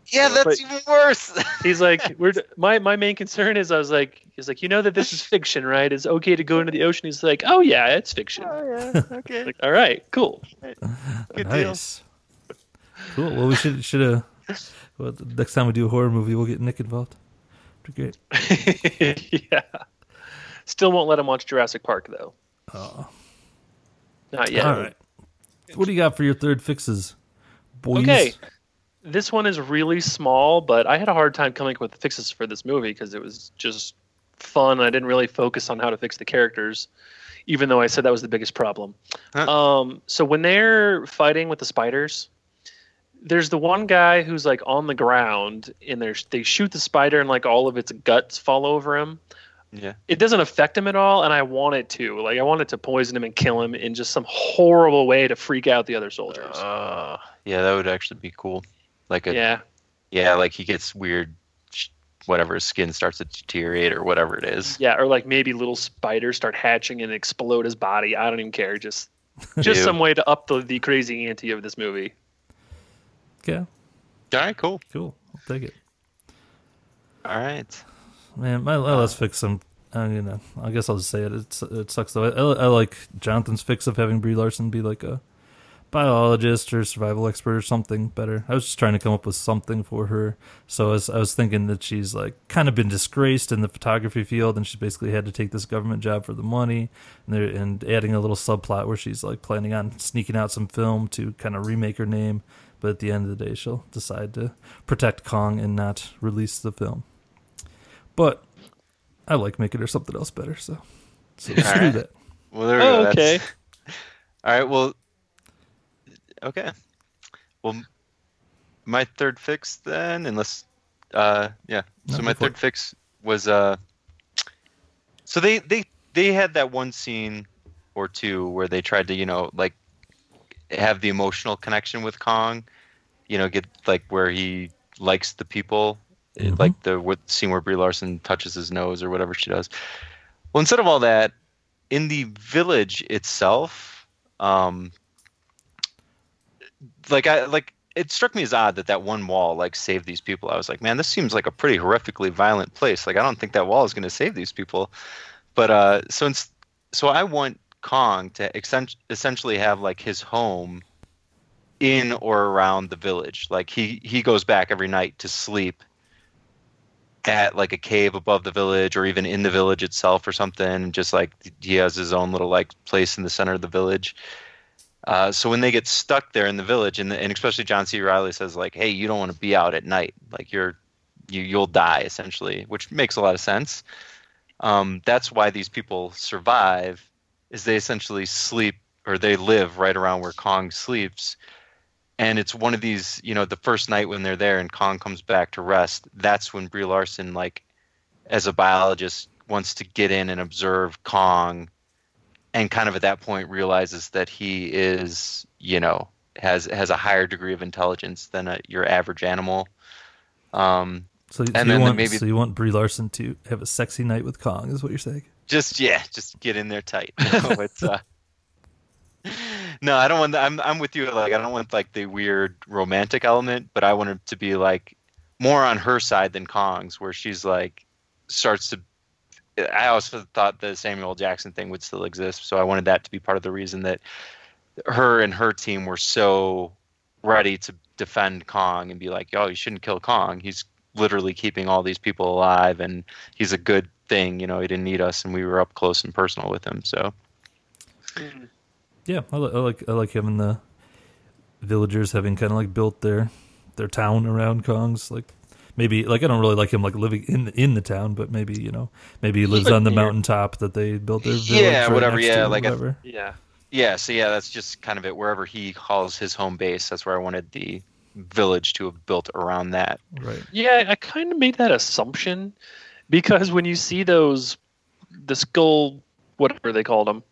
Speaker 2: Yeah, that's
Speaker 3: But-
Speaker 2: even worse.
Speaker 3: He's like, "We're my my main concern is I was like, he's like, you know that this is fiction, right? It's okay to go into the ocean." He's like, "Oh yeah, it's fiction."
Speaker 2: oh yeah, okay.
Speaker 3: Like, all right, cool.
Speaker 2: Good deal.
Speaker 1: nice. Cool. Well, we should should have. Well, the next time we do a horror movie, we'll get Nick involved. Pretty great.
Speaker 3: yeah. Still won't let him watch Jurassic Park though.
Speaker 1: Oh.
Speaker 3: Not yet.
Speaker 1: All right. What do you got for your third fixes, boys?
Speaker 3: Okay. This one is really small, but I had a hard time coming up with the fixes for this movie because it was just fun. I didn't really focus on how to fix the characters, even though I said that was the biggest problem.
Speaker 2: Huh.
Speaker 3: Um, so when they're fighting with the spiders, there's the one guy who's like on the ground, and there's they shoot the spider, and like all of its guts fall over him.
Speaker 2: Yeah.
Speaker 3: It doesn't affect him at all, and I want it to. Like I want it to poison him and kill him in just some horrible way to freak out the other soldiers.
Speaker 2: Uh, yeah, that would actually be cool. Like a yeah,
Speaker 3: yeah.
Speaker 2: like he gets weird, whatever his skin starts to deteriorate or whatever it is.
Speaker 3: Yeah, or like maybe little spiders start hatching and explode his body. I don't even care. Just just some way to up the, the crazy ante of this movie.
Speaker 1: Yeah.
Speaker 2: All right, cool.
Speaker 1: Cool. I'll take it.
Speaker 2: All right.
Speaker 1: Man, my, my last fix. Some. I you know. I guess I'll just say it. It's, it sucks though. I, I like Jonathan's fix of having Brie Larson be like a biologist or survival expert or something better. I was just trying to come up with something for her. So I was, I was thinking that she's like kind of been disgraced in the photography field, and she's basically had to take this government job for the money, and they're and adding a little subplot where she's like planning on sneaking out some film to kind of remake her name. But at the end of the day, she'll decide to protect Kong and not release the film. But I like making her something else better, so, so screw
Speaker 2: right.
Speaker 1: that.
Speaker 2: Well, there we
Speaker 3: Oh,
Speaker 2: go.
Speaker 3: okay.
Speaker 2: That's- All right. Well. Okay. Well, my third fix then, unless, uh, yeah.
Speaker 1: No,
Speaker 2: So my third
Speaker 1: it.
Speaker 2: fix was uh. So they they they had that one scene or two where they tried to you know like have the emotional connection with Kong, you know, get like where he likes the people, eh,
Speaker 1: Mhm.
Speaker 2: like the with scene where Brie Larson touches his nose or whatever she does. Well, instead of all that, in the village itself, um, like I like it struck me as odd that that one wall like saved these people. I was like, man, this seems like a pretty horrifically violent place. Like I don't think that wall is going to save these people. But uh, so so I want Kong to essen- essentially have like his home in or around the village. Like he he goes back every night to sleep at like a cave above the village or even in the village itself or something just like he has his own little like place in the center of the village uh, so when they get stuck there in the village and, and especially john c. Reilly says like hey you don't want to be out at night. Like you're you, you'll die essentially which makes a lot of sense. Um, that's why these people survive is they essentially sleep or they live right around where kong sleeps. And it's one of these you know the first night when they're there and kong comes back to rest that's when brie larson like as a biologist wants to get in and observe kong and kind of at that point realizes that he is you know has has a higher degree of intelligence than a, your average animal um
Speaker 1: So, so
Speaker 2: And
Speaker 1: you
Speaker 2: then
Speaker 1: want
Speaker 2: maybe-
Speaker 1: so you want Brie Larson to have a sexy night with Kong, is what you're saying?
Speaker 2: just yeah just get in there tight no, uh no i don't want the, i'm i'm with you like i don't want like the weird romantic element but i want it to be like more on her side than kong's where she's like starts to I also thought the Samuel Jackson thing would still exist, so I wanted that to be part of the reason that her and her team were so ready to defend Kong and be like, "Yo, you shouldn't kill Kong. He's literally keeping all these people alive, and he's a good thing. You know, he didn't need us, and we were up close and personal with him. So,
Speaker 1: Yeah, I like I like having the villagers having kind of like built their their town around Kong's like maybe like I don't really like him like living in the, in the town, but maybe you know maybe he lives
Speaker 3: But
Speaker 1: on the
Speaker 3: near-
Speaker 1: mountaintop that they built their village.
Speaker 2: Yeah,
Speaker 1: right
Speaker 2: whatever,
Speaker 1: next
Speaker 2: yeah,
Speaker 1: to,
Speaker 2: like I-
Speaker 1: whatever.
Speaker 3: Yeah.
Speaker 2: yeah, so yeah, that's just kind of it. Wherever he calls his home base, that's where I wanted the village to have built around that.
Speaker 1: right.
Speaker 3: Yeah, I kind of made that assumption because when you see those, the skull, whatever they called them,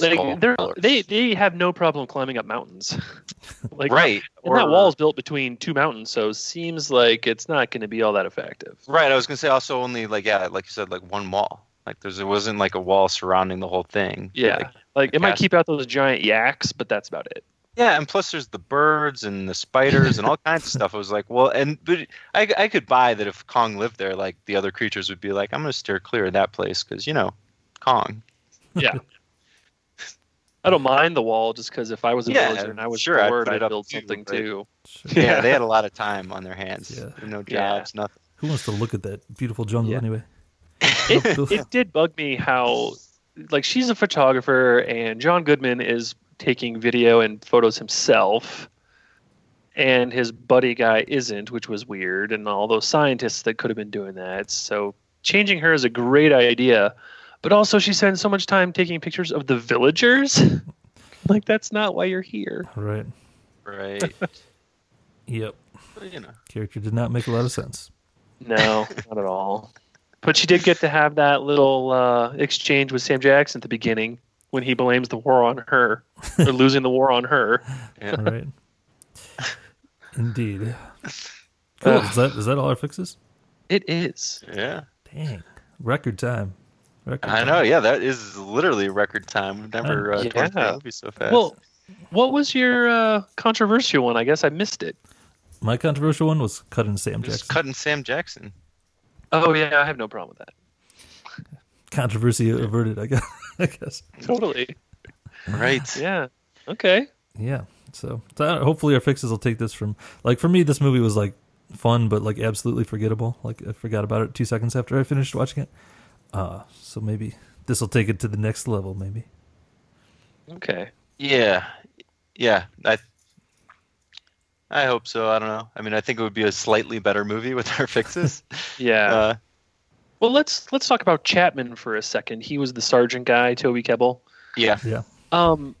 Speaker 3: like they're, they they have no problem climbing up mountains. like
Speaker 2: right.
Speaker 3: and that wall is built between two mountains, so it seems like it's not going to be all that effective.
Speaker 2: Right. I was gonna say also only like yeah, like you said, like one wall. Like there's it wasn't like a wall surrounding the whole thing.
Speaker 3: Yeah,
Speaker 2: Like,
Speaker 3: like it might keep out those giant yaks, but that's about it.
Speaker 2: yeah, and plus there's the birds and the spiders and all kinds of stuff. I was like, well, and but I I could buy that if Kong lived there, like the other creatures would be like, I'm gonna steer clear of that place because you know, Kong.
Speaker 3: Yeah. I don't mind the wall just because if I was a
Speaker 2: Yeah,
Speaker 3: villager and I was
Speaker 2: sure, I'd
Speaker 3: bored,
Speaker 2: put
Speaker 3: I'd build
Speaker 2: too,
Speaker 3: something
Speaker 2: but-
Speaker 3: too.
Speaker 1: Sure.
Speaker 2: Yeah, they had a lot of time on their hands.
Speaker 1: Yeah.
Speaker 2: No
Speaker 3: Yeah.
Speaker 2: jobs, nothing.
Speaker 1: Who wants to look at that beautiful jungle
Speaker 3: Yeah.
Speaker 1: anyway?
Speaker 3: it, it did bug me how like she's a photographer and John Goodman is taking video and photos himself and his buddy guy isn't which was weird and all those scientists that could have been doing that so changing her is a great idea but also she spends so much time taking pictures of the villagers like that's not why you're here
Speaker 1: Right.
Speaker 2: Right.
Speaker 1: Yep.
Speaker 2: But, you know.
Speaker 1: Character did not make a lot of sense.
Speaker 3: no not at all but she did get to have that little uh, exchange with Sam Jackson at the beginning when he blames the war on her or losing the war on her
Speaker 2: Yeah.
Speaker 1: Right. Indeed. Cool. Is that is that all our fixes?
Speaker 3: It is.
Speaker 2: Yeah.
Speaker 1: Dang. Record time. Record
Speaker 2: I
Speaker 1: time.
Speaker 2: know. Yeah, that is literally record time. We've never uh,
Speaker 3: Yeah.
Speaker 2: torn through a movie so fast.
Speaker 3: Well, what was your uh, controversial one? I guess I missed it.
Speaker 1: My controversial one was cutting Sam
Speaker 2: just
Speaker 1: Jackson.
Speaker 2: cutting Sam Jackson.
Speaker 3: Oh yeah, I have no problem with that.
Speaker 1: Controversy averted, I guess. I guess.
Speaker 3: Totally.
Speaker 2: Right.
Speaker 3: Yeah. Okay.
Speaker 1: Yeah. So, so hopefully our fixes will take this from like for me this movie was like fun but like absolutely forgettable. Like I forgot about it 2 seconds after I finished watching it. Uh so maybe this will take it to the next level maybe.
Speaker 3: Okay.
Speaker 2: Yeah. Yeah. I. I hope so. I don't know. I mean, I think it would be a slightly better movie with our fixes.
Speaker 3: Yeah.
Speaker 2: uh,
Speaker 3: well, let's let's talk about Chapman for a second. He was the sergeant guy, Toby Kebbell.
Speaker 2: yeah.
Speaker 1: Yeah.
Speaker 3: Um,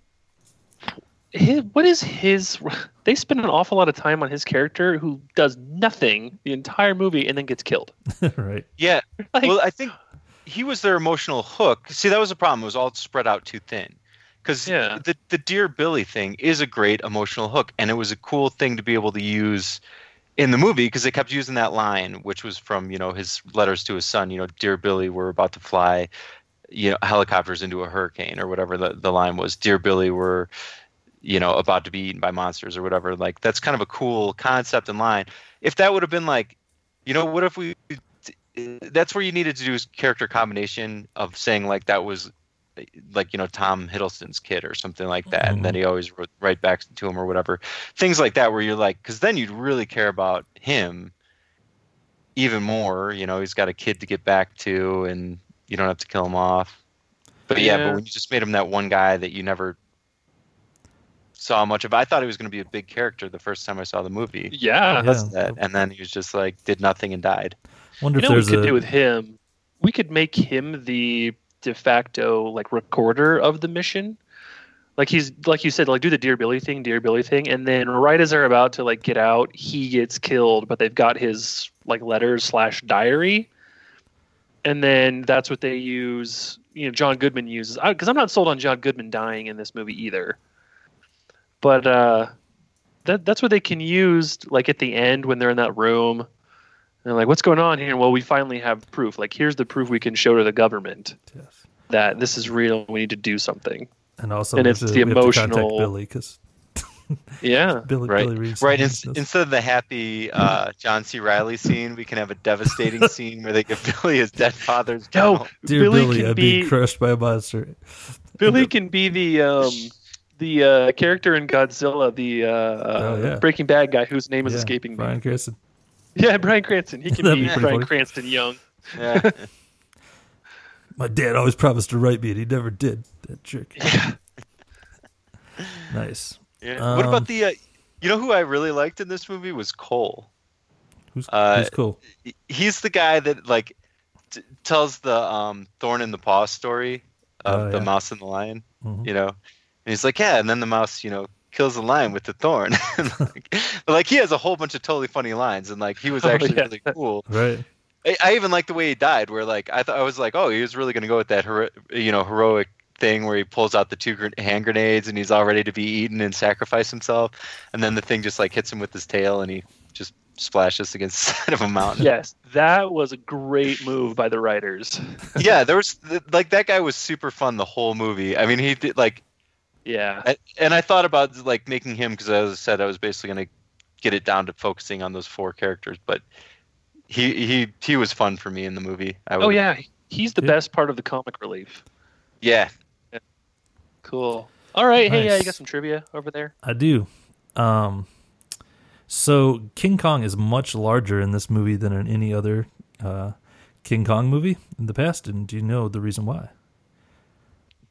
Speaker 3: his, what is his? They spend an awful lot of time on his character, who does nothing the entire movie and then gets killed.
Speaker 1: right.
Speaker 2: Yeah.
Speaker 3: Like,
Speaker 2: well, I think he was their emotional hook. See, that was the problem. It was all spread out too thin. Because
Speaker 3: Yeah.
Speaker 2: the the Dear Billy thing is a great emotional hook, and it was a cool thing to be able to use in the movie because they kept using that line, which was from you know his letters to his son. You know, Dear Billy, we're about to fly, you know, helicopters into a hurricane or whatever the the line was. Dear Billy, we're you know about to be eaten by monsters or whatever. Like that's kind of a cool concept and line. If that would have been like, you know, what if we that's where you needed to do is character combination of saying like that was like you know Tom Hiddleston's kid or something like that, and then he mm-hmm. always wrote right back to him or whatever. Things like that where you're like, because then you'd really care about him even more. You know, he's got a kid to get back to, and you don't have to kill him off. But yeah,
Speaker 3: Yeah.
Speaker 2: but when you just made him that one guy that you never saw much of, I thought he was going to be a big character the first time I saw the movie.
Speaker 3: yeah.
Speaker 1: Yeah.
Speaker 2: that, and then he was just like did nothing and died.
Speaker 1: Wonder
Speaker 3: You
Speaker 1: if
Speaker 3: know what we could
Speaker 1: a
Speaker 3: do with him? We could make him the de facto like recorder of the mission. Like he's like you said, like do the Dear Billy thing, Dear Billy thing, and then right as they're about to like get out, he gets killed, but they've got his like letters slash diary, and then that's what they use. You know, John Goodman uses because I'm not sold on John Goodman dying in this movie either. But uh, that that's what they can use like at the end when they're in that room. And they're like, what's going on here? Well, we finally have proof. Like, here's the proof we can show to the government
Speaker 1: Yes.
Speaker 3: that this is real. We need to do something.
Speaker 1: and also
Speaker 3: and it's
Speaker 1: to,
Speaker 3: the
Speaker 1: we have to contact
Speaker 3: emotional-
Speaker 1: Billy because
Speaker 3: Yeah.
Speaker 1: Billy,
Speaker 2: right,
Speaker 1: Billy Reed
Speaker 2: right.
Speaker 1: Simmons
Speaker 2: In, instead of the happy uh, John C. Reilly scene, we can have a devastating scene where they give Billy his dead father's
Speaker 3: No,
Speaker 2: journal.
Speaker 1: Dear
Speaker 3: Billy
Speaker 1: Billy,
Speaker 3: can
Speaker 1: I'm
Speaker 3: be
Speaker 1: crushed by a monster.
Speaker 3: Billy can be the um the uh, character in Godzilla, the uh,
Speaker 1: Oh, yeah.
Speaker 3: Breaking Bad guy whose name is
Speaker 1: Yeah,
Speaker 3: escaping me.
Speaker 1: Bryan Cranston.
Speaker 3: Yeah, Bryan Cranston. He can
Speaker 1: That'd
Speaker 3: be
Speaker 1: be
Speaker 3: Brian
Speaker 1: funny.
Speaker 3: Cranston young.
Speaker 2: Yeah.
Speaker 1: My dad always promised to write me, and he never did. That jerk. nice.
Speaker 2: yeah. what
Speaker 1: Um,
Speaker 2: about the? Uh, you know who I really liked in this movie was Cole.
Speaker 1: Who's,
Speaker 2: Uh,
Speaker 1: who's cool?
Speaker 2: He's the guy that like t- tells the um, thorn in the paw story of
Speaker 1: Oh,
Speaker 2: the
Speaker 1: yeah.
Speaker 2: mouse and the lion.
Speaker 1: Mhm.
Speaker 2: You know, and he's like, yeah, and then the mouse, you know, kills the lion with the thorn. And, like, but like he has a whole bunch of totally funny lines, and like he was
Speaker 3: Oh,
Speaker 2: actually
Speaker 3: yeah.
Speaker 2: really cool.
Speaker 1: Right.
Speaker 2: I, I even like the way he died, where like I thought I was like, oh, he was really gonna go with that hero- you know heroic thing where he pulls out the two gr- hand grenades and he's all ready to be eaten and sacrifice himself, and then the thing just like hits him with his tail and he just splashes against the side of a mountain.
Speaker 3: Yes, that was a great move by the writers.
Speaker 2: yeah, there was like that guy was super fun the whole movie. I mean, he did like,
Speaker 3: Yeah.
Speaker 2: I- and I thought about like making him because as I said, I was basically gonna get it down to focusing on those four characters, but. He, he he was fun for me in the movie. I
Speaker 3: Oh yeah, he's the
Speaker 1: Yeah.
Speaker 3: best part of the comic relief.
Speaker 2: yeah.
Speaker 3: Cool. All right. Hey, yeah, you got some trivia over there.
Speaker 1: I do. Um, so King Kong is much larger in this movie than in any other uh, King Kong movie in the past. And do you know the reason why?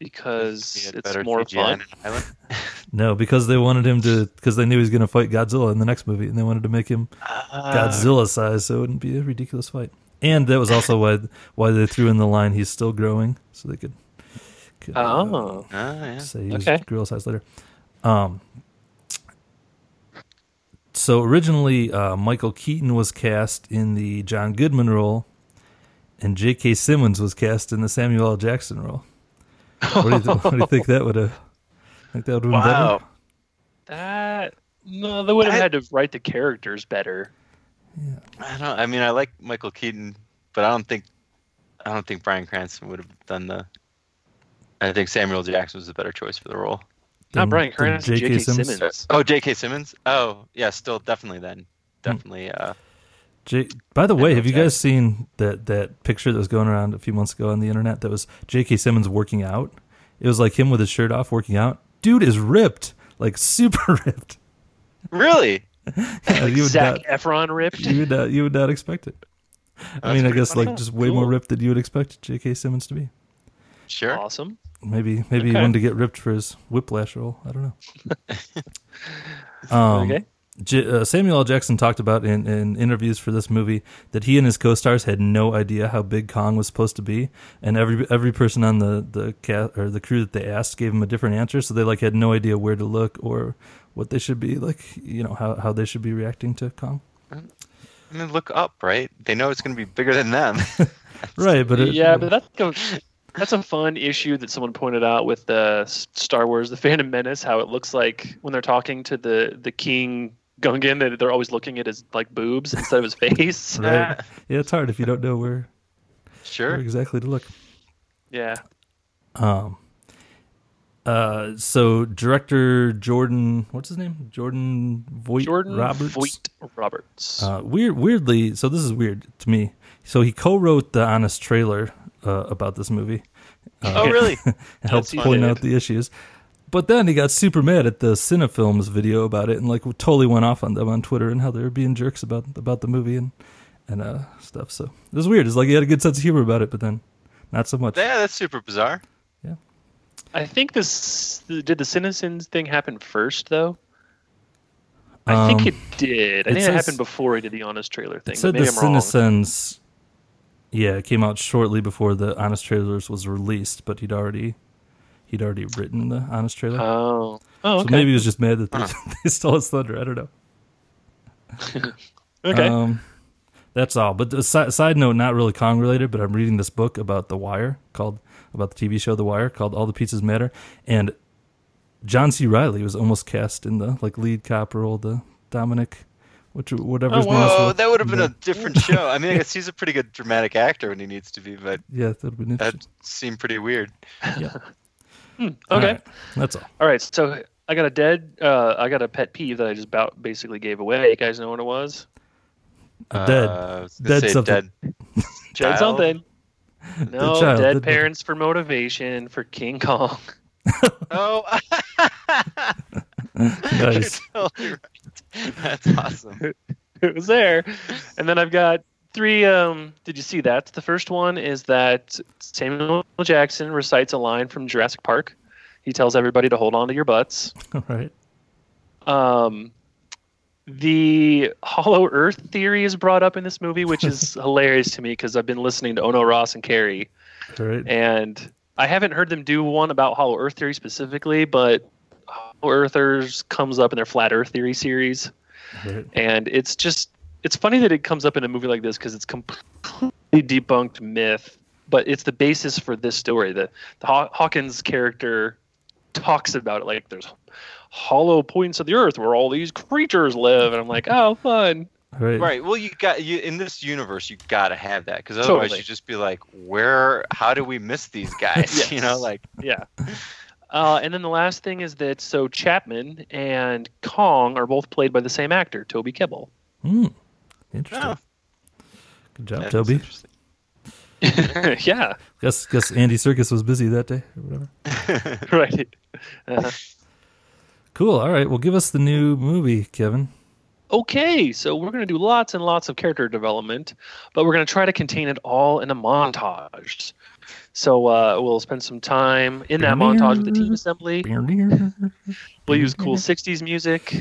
Speaker 3: Because it's more
Speaker 2: CGI
Speaker 3: fun.
Speaker 2: in an island.
Speaker 1: No, because they wanted him to, because they knew he was going to fight Godzilla in the next movie, and they wanted to make him
Speaker 2: Uh,
Speaker 1: Godzilla size, so it wouldn't be a ridiculous fight. And that was also why why they threw in the line "He's still growing," so they could, could uh,
Speaker 3: Oh.
Speaker 2: Ah, yeah.
Speaker 1: say he was
Speaker 3: Okay.
Speaker 1: gorilla size later. Um, so originally, uh, Michael Keaton was cast in the John Goodman role, and J.K. Simmons was cast in the Samuel L. Jackson role. What do you, th- what do you think that would have? Think that would have been
Speaker 2: Wow.
Speaker 1: better?
Speaker 3: That no, they would have
Speaker 2: I-
Speaker 3: had to write the characters better. Yeah.
Speaker 2: I don't. I mean, I like Michael Keaton, but I don't think, I don't think Bryan Cranston would have done the. I think Samuel Jackson was a better choice for the role.
Speaker 3: Not
Speaker 1: Bryan
Speaker 3: Cranston, J.K. Simmons.
Speaker 2: Oh, J.K. Simmons. Oh, yeah, still definitely
Speaker 1: Hmm.
Speaker 2: then, definitely. Uh,
Speaker 1: J- By the way, have you guys seen that that picture that was going around a few months ago on the internet? That was J.K. Simmons working out. It was like him with his shirt off working out. Dude is ripped, like super ripped.
Speaker 2: really?
Speaker 1: Yeah, you would
Speaker 3: Zach
Speaker 1: not,
Speaker 3: Efron ripped.
Speaker 1: you would not, you would not expect it. I mean, I guess
Speaker 2: funny.
Speaker 1: like just way more ripped than you would expect J.K. Simmons to be.
Speaker 2: Sure.
Speaker 3: Awesome.
Speaker 1: Maybe maybe he
Speaker 3: Okay.
Speaker 1: wanted to get ripped for his whiplash role. I don't know. um,
Speaker 3: okay.
Speaker 1: J- uh, Samuel L. Jackson talked about in, in interviews for this movie that he and his co-stars had no idea how big Kong was supposed to be, and every every person on the the cat or the crew that they asked gave him a different answer, so they like had no idea where to look or what they should be like, you know, how how they should be reacting to Kong.
Speaker 2: I mean, look up, right? They know it's going to be bigger than them.
Speaker 1: Right, but it,
Speaker 3: yeah, but that's a, that's a fun issue that someone pointed out with the S- Star Wars: The Phantom Menace. How it looks like when they're talking to the the King Gungan, that they're always looking at his like boobs instead of his face.
Speaker 1: right. yeah, it's hard if you don't know where, where
Speaker 2: sure.
Speaker 1: exactly to look.
Speaker 3: Yeah.
Speaker 1: Um. Uh. So director Jordan, what's his name? Jordan Vogt
Speaker 3: Jordan
Speaker 1: Roberts.
Speaker 3: Vogt Roberts.
Speaker 1: Uh, weird, weirdly, so this is weird to me. So he co-wrote the honest trailer uh, about this movie. Uh,
Speaker 2: Oh, really?
Speaker 1: and helped point out the issues. But then he got super mad at the CinemaSins video about it and like totally went off on them on Twitter and how they were being jerks about about the movie and and uh, stuff. So it was weird. It's like he had a good sense of humor about it, but then not so much.
Speaker 2: yeah, that's super bizarre.
Speaker 3: Yeah, I think this did the Citizens thing happen first though. I
Speaker 1: Um,
Speaker 3: think it did. I
Speaker 1: it
Speaker 3: think it happened before he did the honest trailer thing.
Speaker 1: It said the
Speaker 3: I'm wrong.
Speaker 1: CinemaSins, yeah, it came out shortly before the Honest Trailers was released, but he'd already he'd already written the Honest Trailer.
Speaker 3: Oh. Oh,
Speaker 1: So maybe he was just mad that they,
Speaker 2: Huh.
Speaker 1: they stole his thunder. I don't know.
Speaker 3: okay.
Speaker 1: Um, that's all. But the si- side note, not really Kong related, but I'm reading this book about The Wire called about the TV show The Wire called All the Pieces Matter, and John C. Reilly was almost cast in the like lead cop role, the Dominic, which whatever his name.
Speaker 2: Whoa,
Speaker 1: for-
Speaker 2: that would have been
Speaker 1: yeah.
Speaker 2: a different show. I mean, I guess he's a pretty good dramatic actor when he needs to be, but
Speaker 1: yeah, that would be interesting.
Speaker 2: that seemed pretty weird.
Speaker 1: Yeah.
Speaker 3: Hmm, okay.
Speaker 1: right. That's all.
Speaker 3: All right. So I got a dead. Uh, I got a pet peeve that I just about basically gave away. You guys know what it was?
Speaker 1: A dead.
Speaker 2: Uh, was
Speaker 1: Dead
Speaker 2: say
Speaker 1: something.
Speaker 2: Dead.
Speaker 3: Dead
Speaker 2: Child?
Speaker 3: something. No,
Speaker 1: child,
Speaker 3: dead
Speaker 1: dead-
Speaker 3: parents for motivation for King Kong.
Speaker 2: Oh,
Speaker 1: Nice.
Speaker 2: You're totally right. That's awesome.
Speaker 3: it was there. And then I've got three. Um, did you see that? The first one is that Samuel Jackson recites a line from Jurassic Park. He tells everybody to hold on to your butts.
Speaker 1: All right.
Speaker 3: Um, the Hollow Earth theory is brought up in this movie, which is hilarious to me because I've been listening to Ono Ross and Carrie,
Speaker 1: right.
Speaker 3: and I haven't heard them do one about Hollow Earth theory specifically, but Hollow Earthers comes up in their Flat Earth theory series,
Speaker 1: right.
Speaker 3: and it's just it's funny that it comes up in a movie like this because it's completely debunked myth, but it's the basis for this story. The the Haw- Hawkins character talks about it like there's hollow points of the earth where all these creatures live, and I'm like, oh, fun.
Speaker 1: All right.
Speaker 2: Right. Well, you got you in this universe. You got to have that because otherwise
Speaker 3: Totally.
Speaker 2: you just be like, where? How do we miss these guys? You know, like
Speaker 3: Yeah. Uh, and then the last thing is that so Chapman and Kong are both played by the same actor, Toby Kebbell.
Speaker 1: Hmm. Interesting.
Speaker 2: Oh.
Speaker 1: Good job,
Speaker 2: that's
Speaker 1: Toby.
Speaker 3: yeah,
Speaker 1: Guess guess Andy Serkis was busy that day or whatever.
Speaker 3: right. Uh,
Speaker 1: Cool. All right. Well, give us the new movie, Kevin.
Speaker 3: okay, so we're going to do lots and lots of character development, but we're going to try to contain it all in a montage. So uh, we'll spend some time in that montage with the team assembly. We'll use cool 60s music.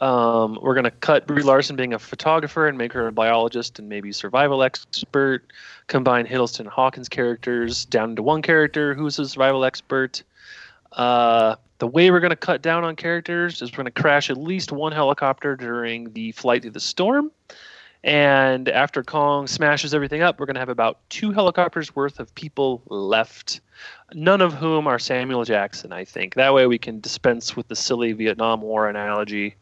Speaker 3: Um, we're going to cut Brie Larson being a photographer and make her a biologist and maybe survival expert. Combine Hiddleston and Hawkins characters down into one character who's a survival expert. Uh, the way we're going to cut down on characters is we're going to crash at least one helicopter during the flight through the storm. And after Kong smashes everything up, we're going to have about two helicopters worth of people left none of whom are Samuel Jackson, I think. That way we can dispense with the silly Vietnam War analogy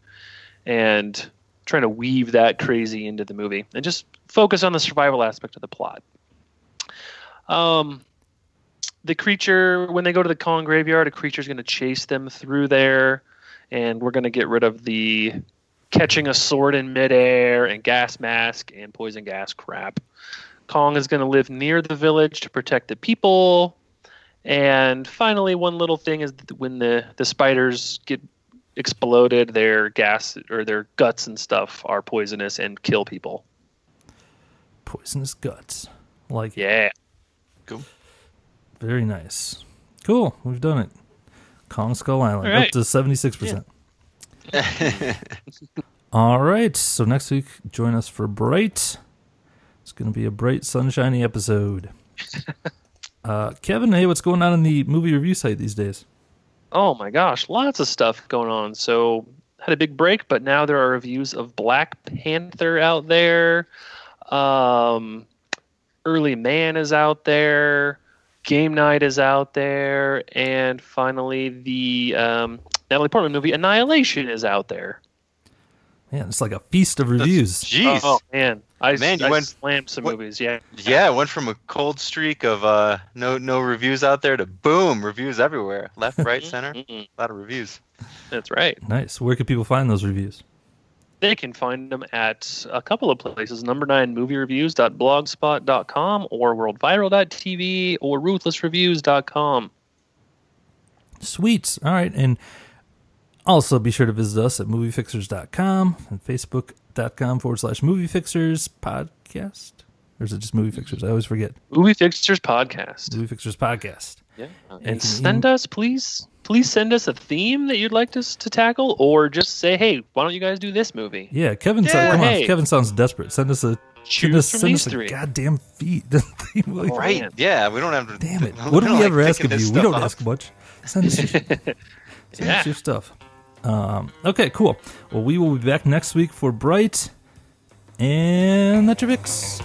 Speaker 3: and trying to weave that crazy into the movie and just focus on the survival aspect of the plot. Um, the creature, when they go to the Kong graveyard, a creature's going to chase them through there, and we're going to get rid of the catching a sword in midair and gas mask and poison gas crap. Kong is going to live near the village to protect the people. And finally, one little thing is when the, the spiders get exploded, their gas or their guts and stuff are poisonous and kill people.
Speaker 1: Poisonous guts. Like
Speaker 3: yeah. Cool.
Speaker 1: Very nice. Cool. We've done it. Kong Skull Island
Speaker 3: All right.
Speaker 1: up to seventy six percent. All right. So next week, join us for Bright. It's going to be a bright, sunshiny episode. uh, Kevin, hey, what's going on in the movie review site these days?
Speaker 3: Oh my gosh, lots of stuff going on. So had a big break, but now there are reviews of Black Panther out there. Um, Early Man is out there. Game Night is out there, and finally the um, Natalie Portman movie Annihilation is out there.
Speaker 1: Man, it's like a feast of reviews.
Speaker 2: Jeez.
Speaker 3: Oh man, I,
Speaker 2: Man, you
Speaker 3: I
Speaker 2: went-
Speaker 3: slammed some
Speaker 2: what-
Speaker 3: movies. Yeah,
Speaker 2: Yeah, it went from a cold streak of uh, no no reviews out there to boom reviews everywhere, left, right, center. A lot of reviews.
Speaker 3: that's right.
Speaker 1: Nice. Where can people find those reviews?
Speaker 3: They can find them at a couple of places number nine movie moviereviews.blogspot.com or worldviral.tv or ruthlessreviews.com.
Speaker 1: Sweet. All right. And also be sure to visit us at moviefixers.com and facebook.com forward slash moviefixers podcast. Or is it just movie fixers? I always forget.
Speaker 3: Movie Fixtures Podcast.
Speaker 1: Movie fixers podcast.
Speaker 3: Yeah.
Speaker 1: can
Speaker 3: And send us, please, please send us a theme that you'd like us to tackle or just say, hey, why don't you guys do this movie?
Speaker 1: Yeah, Kevin.
Speaker 2: Yeah,
Speaker 1: sounds, come
Speaker 3: hey.
Speaker 1: on, Kevin sounds desperate. Send us a send
Speaker 3: Choose
Speaker 1: us,
Speaker 3: from
Speaker 1: send
Speaker 3: these
Speaker 1: us a
Speaker 3: three.
Speaker 1: goddamn feed. Like,
Speaker 2: Right?
Speaker 3: man.
Speaker 2: Yeah, we don't have to.
Speaker 1: Damn it! What do we
Speaker 2: like
Speaker 1: ever ask of you? We don't
Speaker 2: up.
Speaker 1: ask much. Send us your, send
Speaker 3: Yeah.
Speaker 1: us your stuff. Um, okay, cool. Well, we will be back next week for Bright and that's.